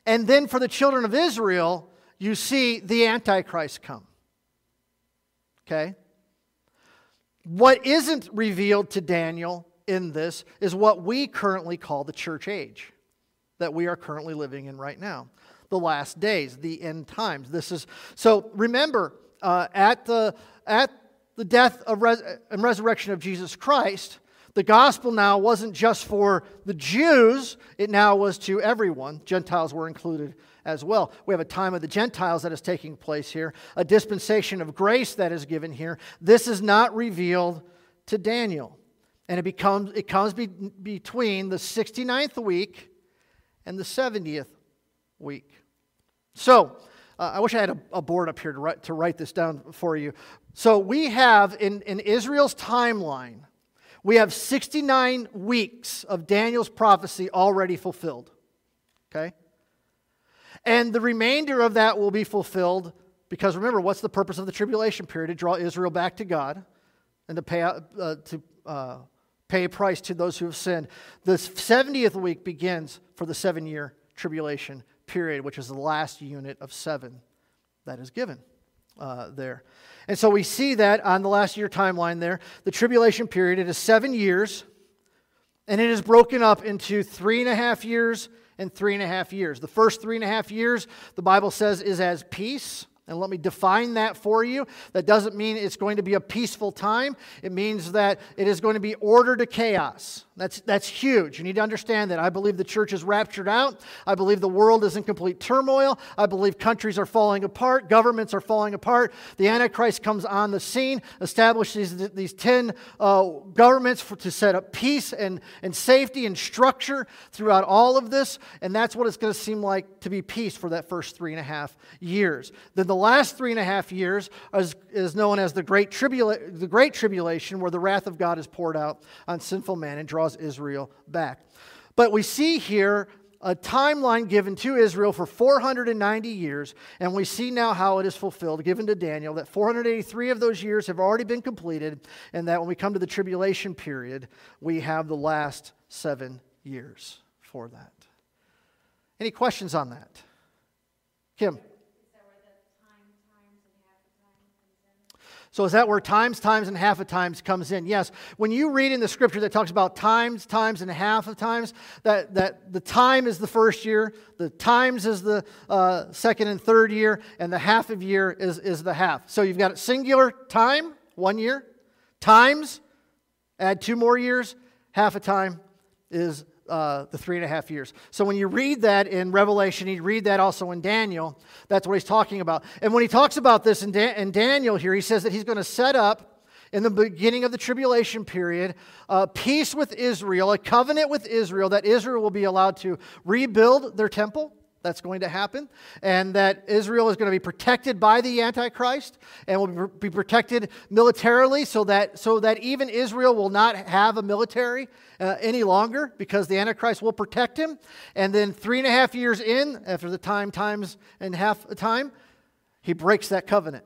And then for the children of Israel, you see the Antichrist come. Okay? What isn't revealed to Daniel in this is what we currently call the church age that we are currently living in right now the last days the end times this is so remember uh, at the at the death res- and resurrection of Jesus Christ, the gospel now wasn't just for the Jews, it now was to everyone. Gentiles were included as well. We have a time of the Gentiles that is taking place here, a dispensation of grace that is given here. This is not revealed to Daniel. And it, becomes, it comes be, between the 69th week and the 70th week. So, uh, I wish I had a, a, board up here to write, to write this down for you. So we have in, in Israel's timeline, we have 69 weeks of Daniel's prophecy already fulfilled. Okay? And the remainder of that will be fulfilled because remember, what's the purpose of the tribulation period? To draw Israel back to God and to pay, uh, to, uh, pay a price to those who have sinned. The 70th week begins for the seven year tribulation period, which is the last unit of seven that is given uh, there. And so we see that on the last year timeline there. The tribulation period, it is seven years, and it is broken up into three and a half years and three and a half years. The first three and a half years, the Bible says, is as peace. And let me define that for you. That doesn't mean it's going to be a peaceful time. It means that it is going to be order to chaos. That's, that's huge. You need to understand that. I believe the church is raptured out. I believe the world is in complete turmoil. I believe countries are falling apart. Governments are falling apart. The Antichrist comes on the scene, establishes these, these 10 uh, governments for, to set up peace and, and safety and structure throughout all of this. And that's what it's going to seem like to be peace for that first three and a half years. Then the last three and a half years is, is known as the great, tribula- the great Tribulation, where the wrath of God is poured out on sinful man and draws Israel back. But we see here a timeline given to Israel for 490 years, and we see now how it is fulfilled, given to Daniel, that 483 of those years have already been completed, and that when we come to the tribulation period, we have the last seven years for that. Any questions on that? Kim? So is that where times, times, and half of times comes in? Yes. When you read in the scripture that talks about times, times, and half of times, that, that the time is the first year, the times is the uh, second and third year, and the half of year is, is the half. So you've got a singular time, one year, times, add two more years, half a time is uh, the three and a half years. So when you read that in Revelation, you read that also in Daniel, that's what he's talking about. And when he talks about this in, in Daniel here, he says that he's going to set up in the beginning of the tribulation period, uh, peace with Israel, a covenant with Israel, that Israel will be allowed to rebuild their temple, that's going to happen, and that Israel is going to be protected by the Antichrist and will be protected militarily so that, so that even Israel will not have a military uh, any longer because the Antichrist will protect him. And then three and a half years in, after the time, times and half a time, he breaks that covenant.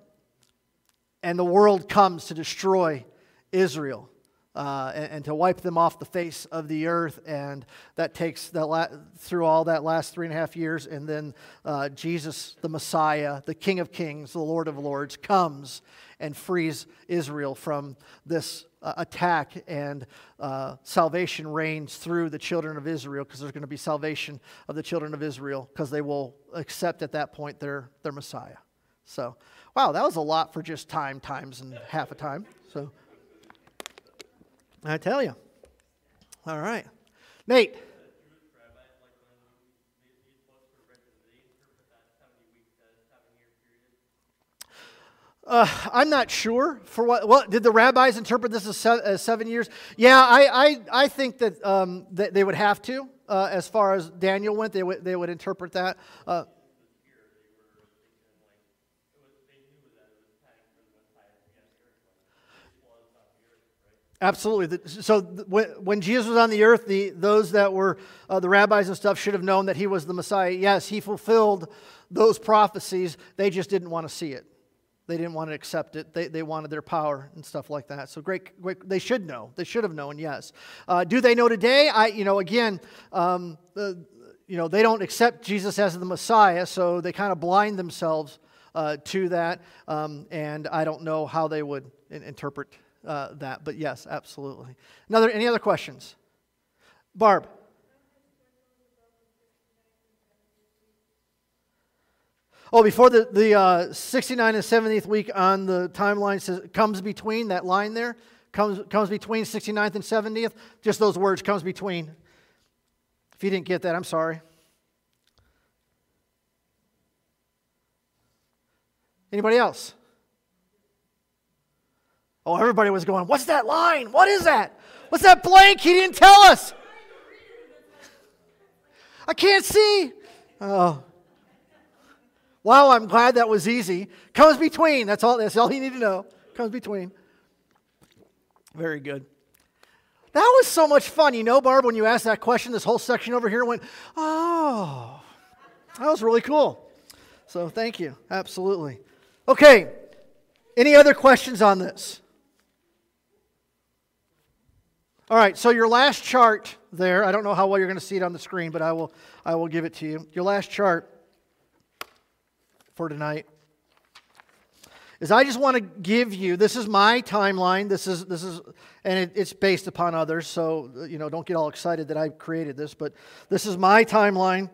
And the world comes to destroy Israel uh, and, and, to wipe them off the face of the earth. And that takes that la- through all that last three and a half years. And then uh, Jesus, the Messiah, the King of Kings, the Lord of Lords, comes and frees Israel from this uh, attack. And uh, salvation reigns through the children of Israel because there's going to be salvation of the children of Israel because they will accept at that point their, their Messiah. So, wow, that was a lot for just time, times, and half a time. So. I tell you. All right. Nate. Uh, I'm not sure for what. Well, did the rabbis interpret this as, se- as seven years? Yeah, I, I, I think that, um, that they would have to. Uh, as far as Daniel went, they would, they would interpret that. Uh, Absolutely. So when Jesus was on the earth, the, those that were uh, the rabbis and stuff should have known that he was the Messiah. Yes, he fulfilled those prophecies. They just didn't want to see it. They didn't want to accept it. They, they wanted their power and stuff like that. So great, great they should know. They should have known, yes. Uh, do they know today? I, you know, again, um, uh, you know, they don't accept Jesus as the Messiah, so they kind of blind themselves uh, to that. Um, and I don't know how they would interpret uh, that. But yes, absolutely. Another, any other questions? Barb. Oh, before the, the uh, 69 and 70th week on the timeline says comes between, that line there, comes, comes between 69th and 70th. Just those words, comes between. If you didn't get that, I'm sorry. Anybody else? Oh, everybody was going, What's that line? What is that? What's that blank? He didn't tell us. I can't see. Oh. Wow, I'm glad that was easy. Comes between. That's all, that's all you need to know. Comes between. Very good. That was so much fun. You know, Barb, when you asked that question, this whole section over here went, oh, that was really cool. So thank you. Absolutely. Okay. Any other questions on this? All right, so your last chart there, I don't know how well you're going to see it on the screen, but I will, I will give it to you. Your last chart for tonight is I just want to give you, this is my timeline, this is, this is and it, it's based upon others, so, you know, don't get all excited that I created this, but this is my timeline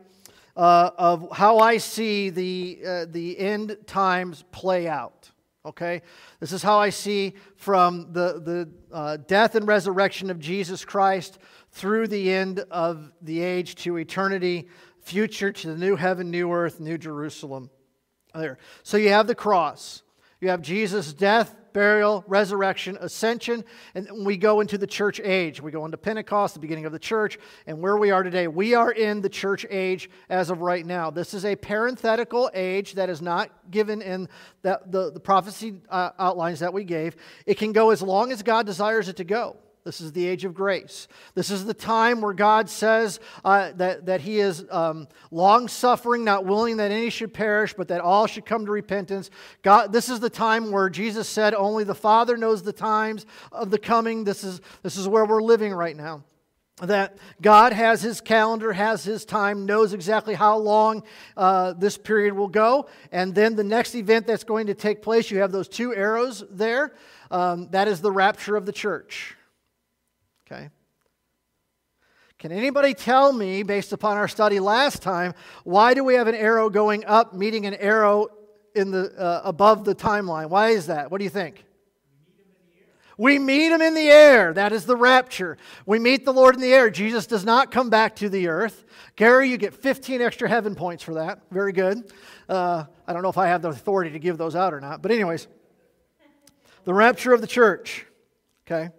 uh, of how I see the, uh, the end times play out. Okay? This is how I see from the, the uh, death and resurrection of Jesus Christ through the end of the age to eternity, future to the new heaven, new earth, new Jerusalem. There. So you have the cross. You have Jesus' death, burial, resurrection, ascension, and we go into the church age. We go into Pentecost, the beginning of the church, and where we are today. We are in the church age as of right now. This is a parenthetical age that is not given in the, the, the prophecy uh, outlines that we gave. It can go as long as God desires it to go. This is the age of grace. This is the time where God says uh, that, that He is um, long suffering, not willing that any should perish, but that all should come to repentance. God, this is the time where Jesus said, Only the Father knows the times of the coming. This is, this is where we're living right now. That God has His calendar, has His time, knows exactly how long uh, this period will go. And then the next event that's going to take place, you have those two arrows there. Um, that is the rapture of the church. Okay? Can anybody tell me, based upon our study last time, why do we have an arrow going up, meeting an arrow in the, uh, above the timeline? Why is that? What do you think? We meet him in the air. That is the rapture. We meet the Lord in the air. Jesus does not come back to the earth. Gary, you get 15 extra heaven points for that. Very good. Uh, I don't know if I have the authority to give those out or not. But, anyways, the rapture of the church. Okay?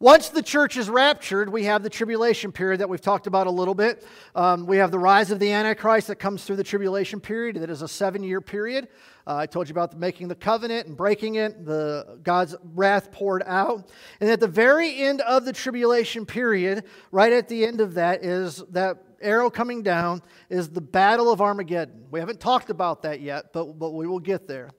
Once the church is raptured, we have the tribulation period that we've talked about a little bit. Um, we have the rise of the Antichrist that comes through the tribulation period. That is a seven year period. Uh, I told you about the making the covenant and breaking it, the God's wrath poured out. And at the very end of the tribulation period, right at the end of that, is that arrow coming down, is the battle of Armageddon. We haven't talked about that yet, but, but we will get there.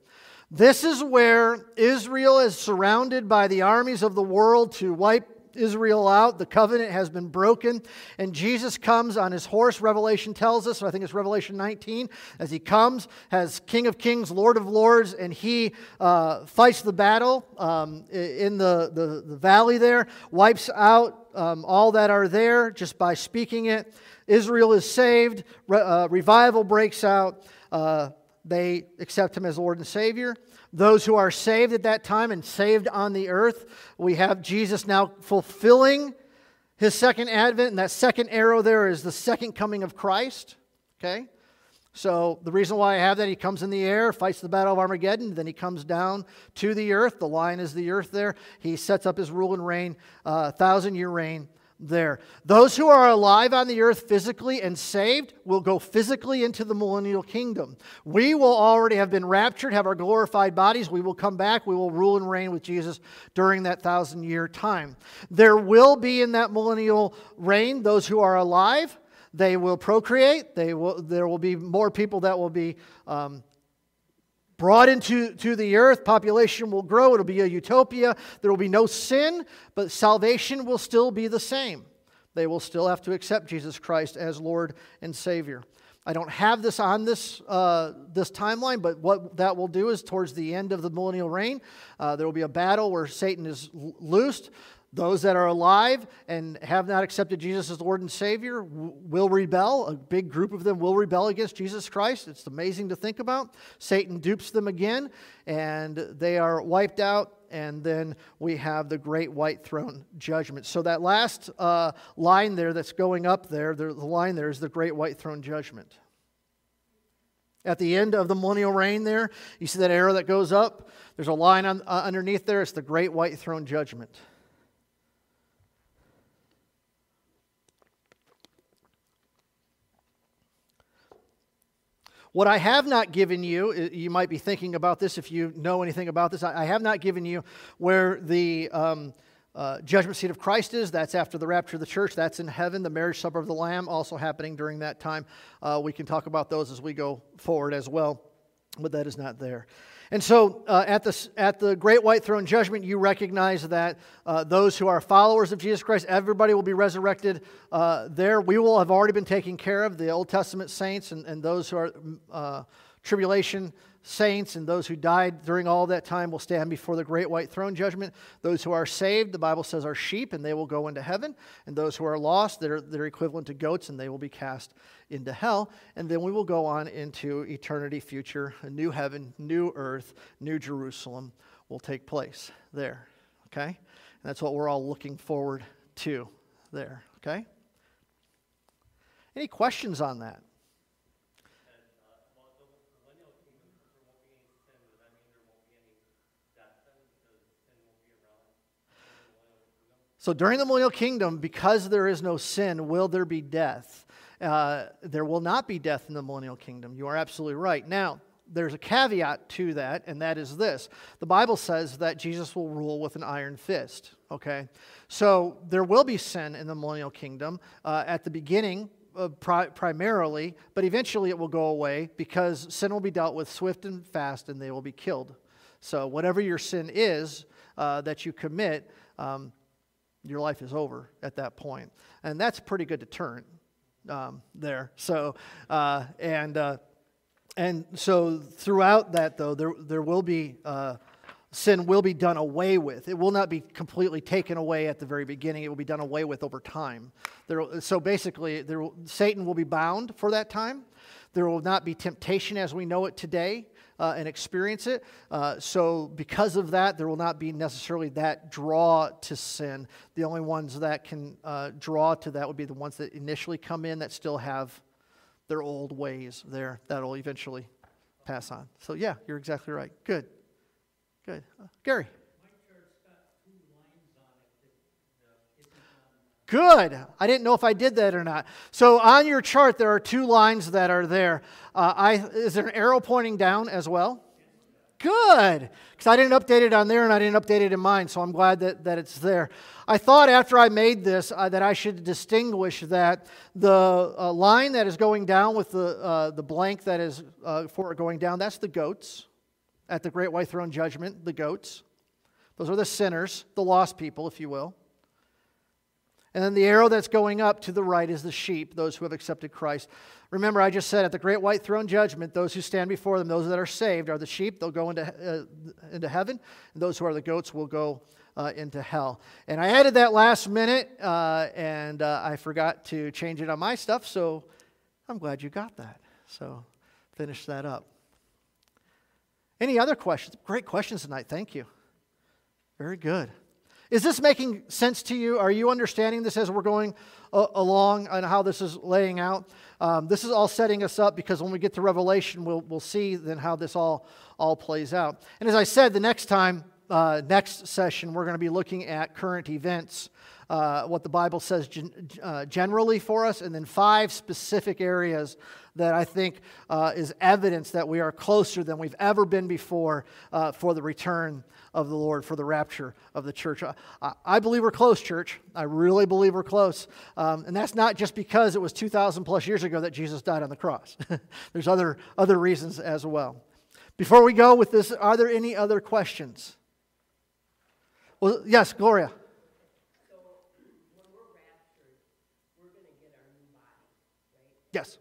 This is where Israel is surrounded by the armies of the world to wipe Israel out. The covenant has been broken. And Jesus comes on his horse, Revelation tells us, I think it's Revelation 19, as he comes as King of Kings, Lord of Lords, and he uh, fights the battle um, in the, the, the, valley there, wipes out um, all that are there just by speaking it. Israel is saved, Re- uh, revival breaks out. Uh, they accept him as Lord and Savior. Those who are saved at that time and saved on the earth, we have Jesus now fulfilling his second advent, and that second arrow there is the second coming of Christ. Okay? So, the reason why I have that, he comes in the air, fights the battle of Armageddon, then he comes down to the earth. The line is the earth there. He sets up his rule and reign, uh, thousand year reign there. Those who are alive on the earth physically and saved will go physically into the millennial kingdom. We will already have been raptured, have our glorified bodies. We will come back. We will rule and reign with Jesus during that thousand year time. There will be in that millennial reign those who are alive. They will procreate. They will, there will be more people that will be um, brought into to the earth. Population will grow. It'll be a utopia. There will be no sin, but salvation will still be the same. They will still have to accept Jesus Christ as Lord and Savior. I don't have this on this, uh, this timeline, but what that will do is towards the end of the millennial reign, uh, there will be a battle where Satan is loosed. Those that are alive and have not accepted Jesus as Lord and Savior will rebel. A big group of them will rebel against Jesus Christ. It's amazing to think about. Satan dupes them again, and they are wiped out. And then we have the great white throne judgment. So, that last uh, line there that's going up there, the line there is the great white throne judgment. At the end of the millennial reign, there, you see that arrow that goes up? There's a line on, uh, underneath there. It's the great white throne judgment. What I have not given you, you might be thinking about this if you know anything about this. I have not given you where the um, uh, judgment seat of Christ is. That's after the rapture of the church. That's in heaven. The marriage supper of the Lamb also happening during that time. Uh, we can talk about those as we go forward as well, but that is not there. And so uh, at, the, at the great white throne judgment, you recognize that uh, those who are followers of Jesus Christ, everybody will be resurrected uh, there. We will have already been taken care of, the Old Testament saints and, and those who are uh, tribulation saints and those who died during all that time will stand before the great white throne judgment. Those who are saved, the Bible says, are sheep and they will go into heaven. And those who are lost, they're, they're equivalent to goats and they will be cast into hell. And then we will go on into eternity future. A new heaven, new earth, new Jerusalem will take place there. Okay? And that's what we're all looking forward to there. Okay? Any questions on that? So during the millennial kingdom, because there is no sin, will there be death? Uh, there will not be death in the millennial kingdom. You are absolutely right. Now, there's a caveat to that, and that is this the Bible says that Jesus will rule with an iron fist. Okay? So there will be sin in the millennial kingdom uh, at the beginning. Uh, pri- primarily, but eventually it will go away because sin will be dealt with swift and fast and they will be killed. So, whatever your sin is uh, that you commit, um, your life is over at that point. And that's pretty good deterrent um, there. So, uh, and, uh, and so throughout that, though, there, there will be, uh, sin will be done away with. It will not be completely taken away at the very beginning. It will be done away with over time. There, so basically, there, Satan will be bound for that time. There will not be temptation as we know it today uh, and experience it. Uh, so, because of that, there will not be necessarily that draw to sin. The only ones that can uh, draw to that would be the ones that initially come in that still have their old ways there. That'll eventually pass on. So, yeah, you're exactly right. Good. Good. Uh, Gary. Good. I didn't know if I did that or not. So on your chart, there are two lines that are there. Uh, I, is there an arrow pointing down as well? Good. Because I didn't update it on there and I didn't update it in mine, so I'm glad that, that it's there. I thought after I made this uh, that I should distinguish that the uh, line that is going down with the, uh, the blank that is uh, for going down, that's the goats at the great white throne judgment, the goats. Those are the sinners, the lost people, if you will. And then the arrow that's going up to the right is the sheep, those who have accepted Christ. Remember, I just said at the great white throne judgment, those who stand before them, those that are saved, are the sheep. They'll go into, uh, into heaven. And those who are the goats will go uh, into hell. And I added that last minute, uh, and uh, I forgot to change it on my stuff. So I'm glad you got that. So finish that up. Any other questions? Great questions tonight. Thank you. Very good. Is this making sense to you? Are you understanding this as we're going uh, along and how this is laying out? Um, this is all setting us up because when we get to Revelation, we'll, we'll see then how this all, all plays out. And as I said, the next time, uh, next session, we're going to be looking at current events, uh, what the Bible says gen- uh, generally for us, and then five specific areas that I think uh, is evidence that we are closer than we've ever been before uh, for the return of the Lord, for the rapture of the church. I, I believe we're close, church. I really believe we're close. Um, and that's not just because it was 2,000 plus years ago that Jesus died on the cross, there's other, other reasons as well. Before we go with this, are there any other questions? Well, yes, Gloria. Yes.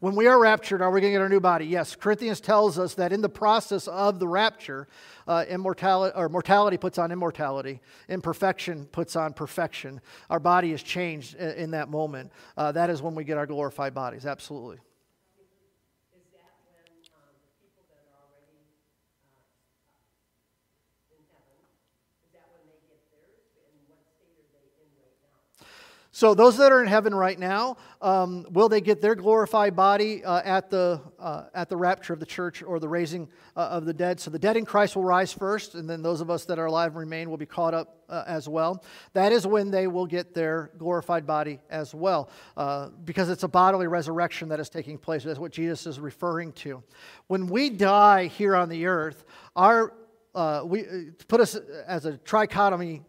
When we are raptured, are we going to get our new body? Yes. Corinthians tells us that in the process of the rapture, uh, immortality or mortality puts on immortality, imperfection puts on perfection. Our body is changed in, in that moment. Uh, that is when we get our glorified bodies. Absolutely. So, those that are in heaven right now, um, will they get their glorified body uh, at, the, uh, at the rapture of the church or the raising uh, of the dead? So, the dead in Christ will rise first, and then those of us that are alive and remain will be caught up uh, as well. That is when they will get their glorified body as well, uh, because it's a bodily resurrection that is taking place. That's what Jesus is referring to. When we die here on the earth, our uh, we put us as a trichotomy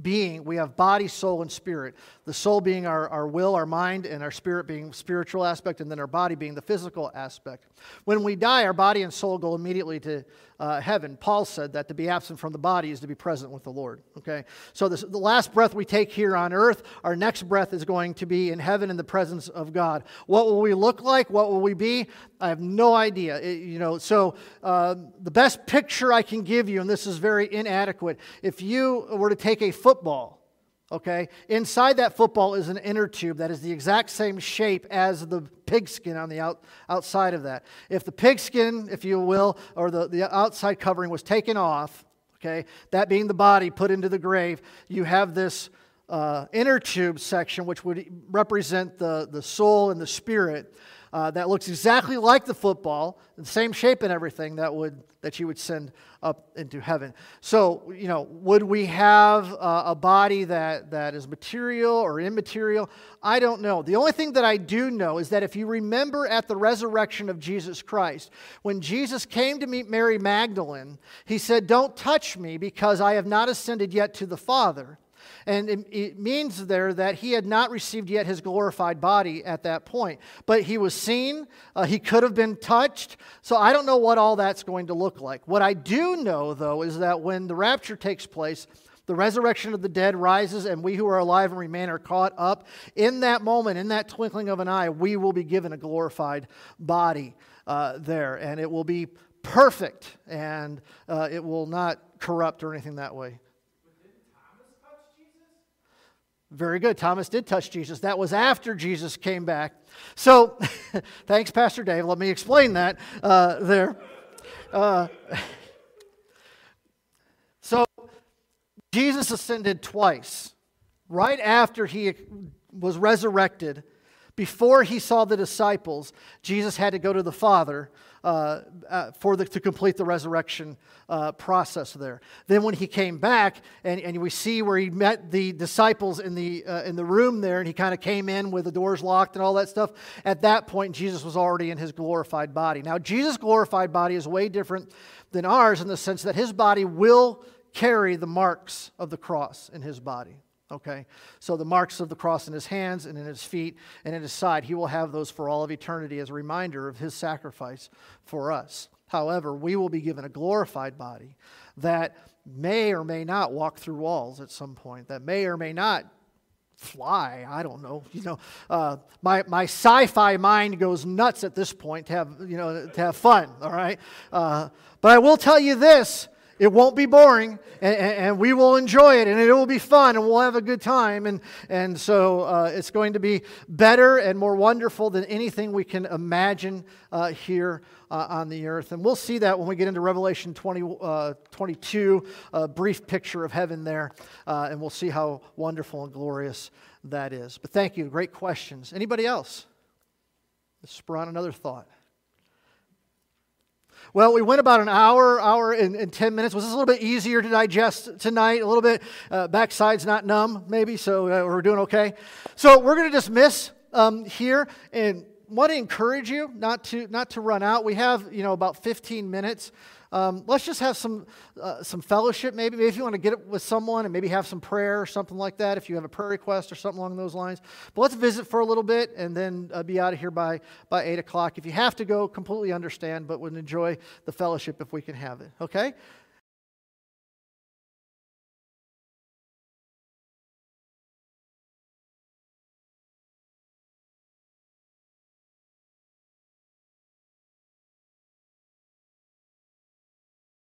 being, we have body, soul, and spirit. The soul being our, our will, our mind, and our spirit being spiritual aspect, and then our body being the physical aspect. When we die, our body and soul go immediately to uh, heaven. Paul said that to be absent from the body is to be present with the Lord. Okay? So this, the last breath we take here on earth, our next breath is going to be in heaven in the presence of God. What will we look like? What will we be? I have no idea. It, you know, so uh, the best picture I can give you, and this is very inadequate, if you were to take a football, okay, inside that football is an inner tube that is the exact same shape as the pigskin on the out, outside of that. If the pigskin, if you will, or the, the outside covering was taken off, okay, that being the body put into the grave, you have this uh, inner tube section, which would represent the, the soul and the spirit uh, that looks exactly like the football, the same shape and everything that would that you would send up into heaven. So, you know, would we have uh, a body that that is material or immaterial? I don't know. The only thing that I do know is that if you remember at the resurrection of Jesus Christ, when Jesus came to meet Mary Magdalene, he said, "Don't touch me because I have not ascended yet to the Father." And it, it means there that he had not received yet his glorified body at that point. But he was seen, uh, he could have been touched. So I don't know what all that's going to look like. What I do know, though, is that when the rapture takes place, the resurrection of the dead rises, and we who are alive and remain are caught up. In that moment, in that twinkling of an eye, we will be given a glorified body uh, there, and it will be perfect, and uh, it will not corrupt or anything that way. Very good. Thomas did touch Jesus. That was after Jesus came back. So, thanks, Pastor Dave. Let me explain that uh, there. Uh, so, Jesus ascended twice. Right after he was resurrected, Before he saw the disciples, Jesus had to go to the Father uh, uh, for the, to complete the resurrection uh, process there. Then when he came back, and, and we see where he met the disciples in the, uh, in the room there, and he kind of came in with the doors locked and all that stuff. At that point, Jesus was already in his glorified body. Now, Jesus' glorified body is way different than ours in the sense that his body will carry the marks of the cross in his body. Okay? So the marks of the cross in his hands and in his feet and in his side, he will have those for all of eternity as a reminder of his sacrifice for us. However, we will be given a glorified body that may or may not walk through walls at some point, that may or may not fly. I don't know. You know, uh, my, my sci-fi mind goes nuts at this point to have, you know, to have fun, all right? Uh, but I will tell you this, it won't be boring, and, and, we will enjoy it, and it will be fun, and we'll have a good time. And, and so uh, it's going to be better and more wonderful than anything we can imagine uh, here uh, on the earth. And we'll see that when we get into Revelation 20, uh, 22, a brief picture of heaven there, uh, and we'll see how wonderful and glorious that is. But thank you. Great questions. Anybody else? Let's spur another thought. Well, we went about an hour, hour and, and 10 minutes. Was this a little bit easier to digest tonight? A little bit, uh, backside's not numb, maybe, so uh, we're doing okay. So we're going to dismiss um, here and want to encourage you not to, not to run out. We have, you know, about 15 minutes. Um, let's just have some, uh, some fellowship, maybe. Maybe if you want to get it with someone and maybe have some prayer or something like that, if you have a prayer request or something along those lines. But let's visit for a little bit and then uh, be out of here by, by 8 o'clock. If you have to go, completely understand, but would enjoy the fellowship if we can have it. Okay?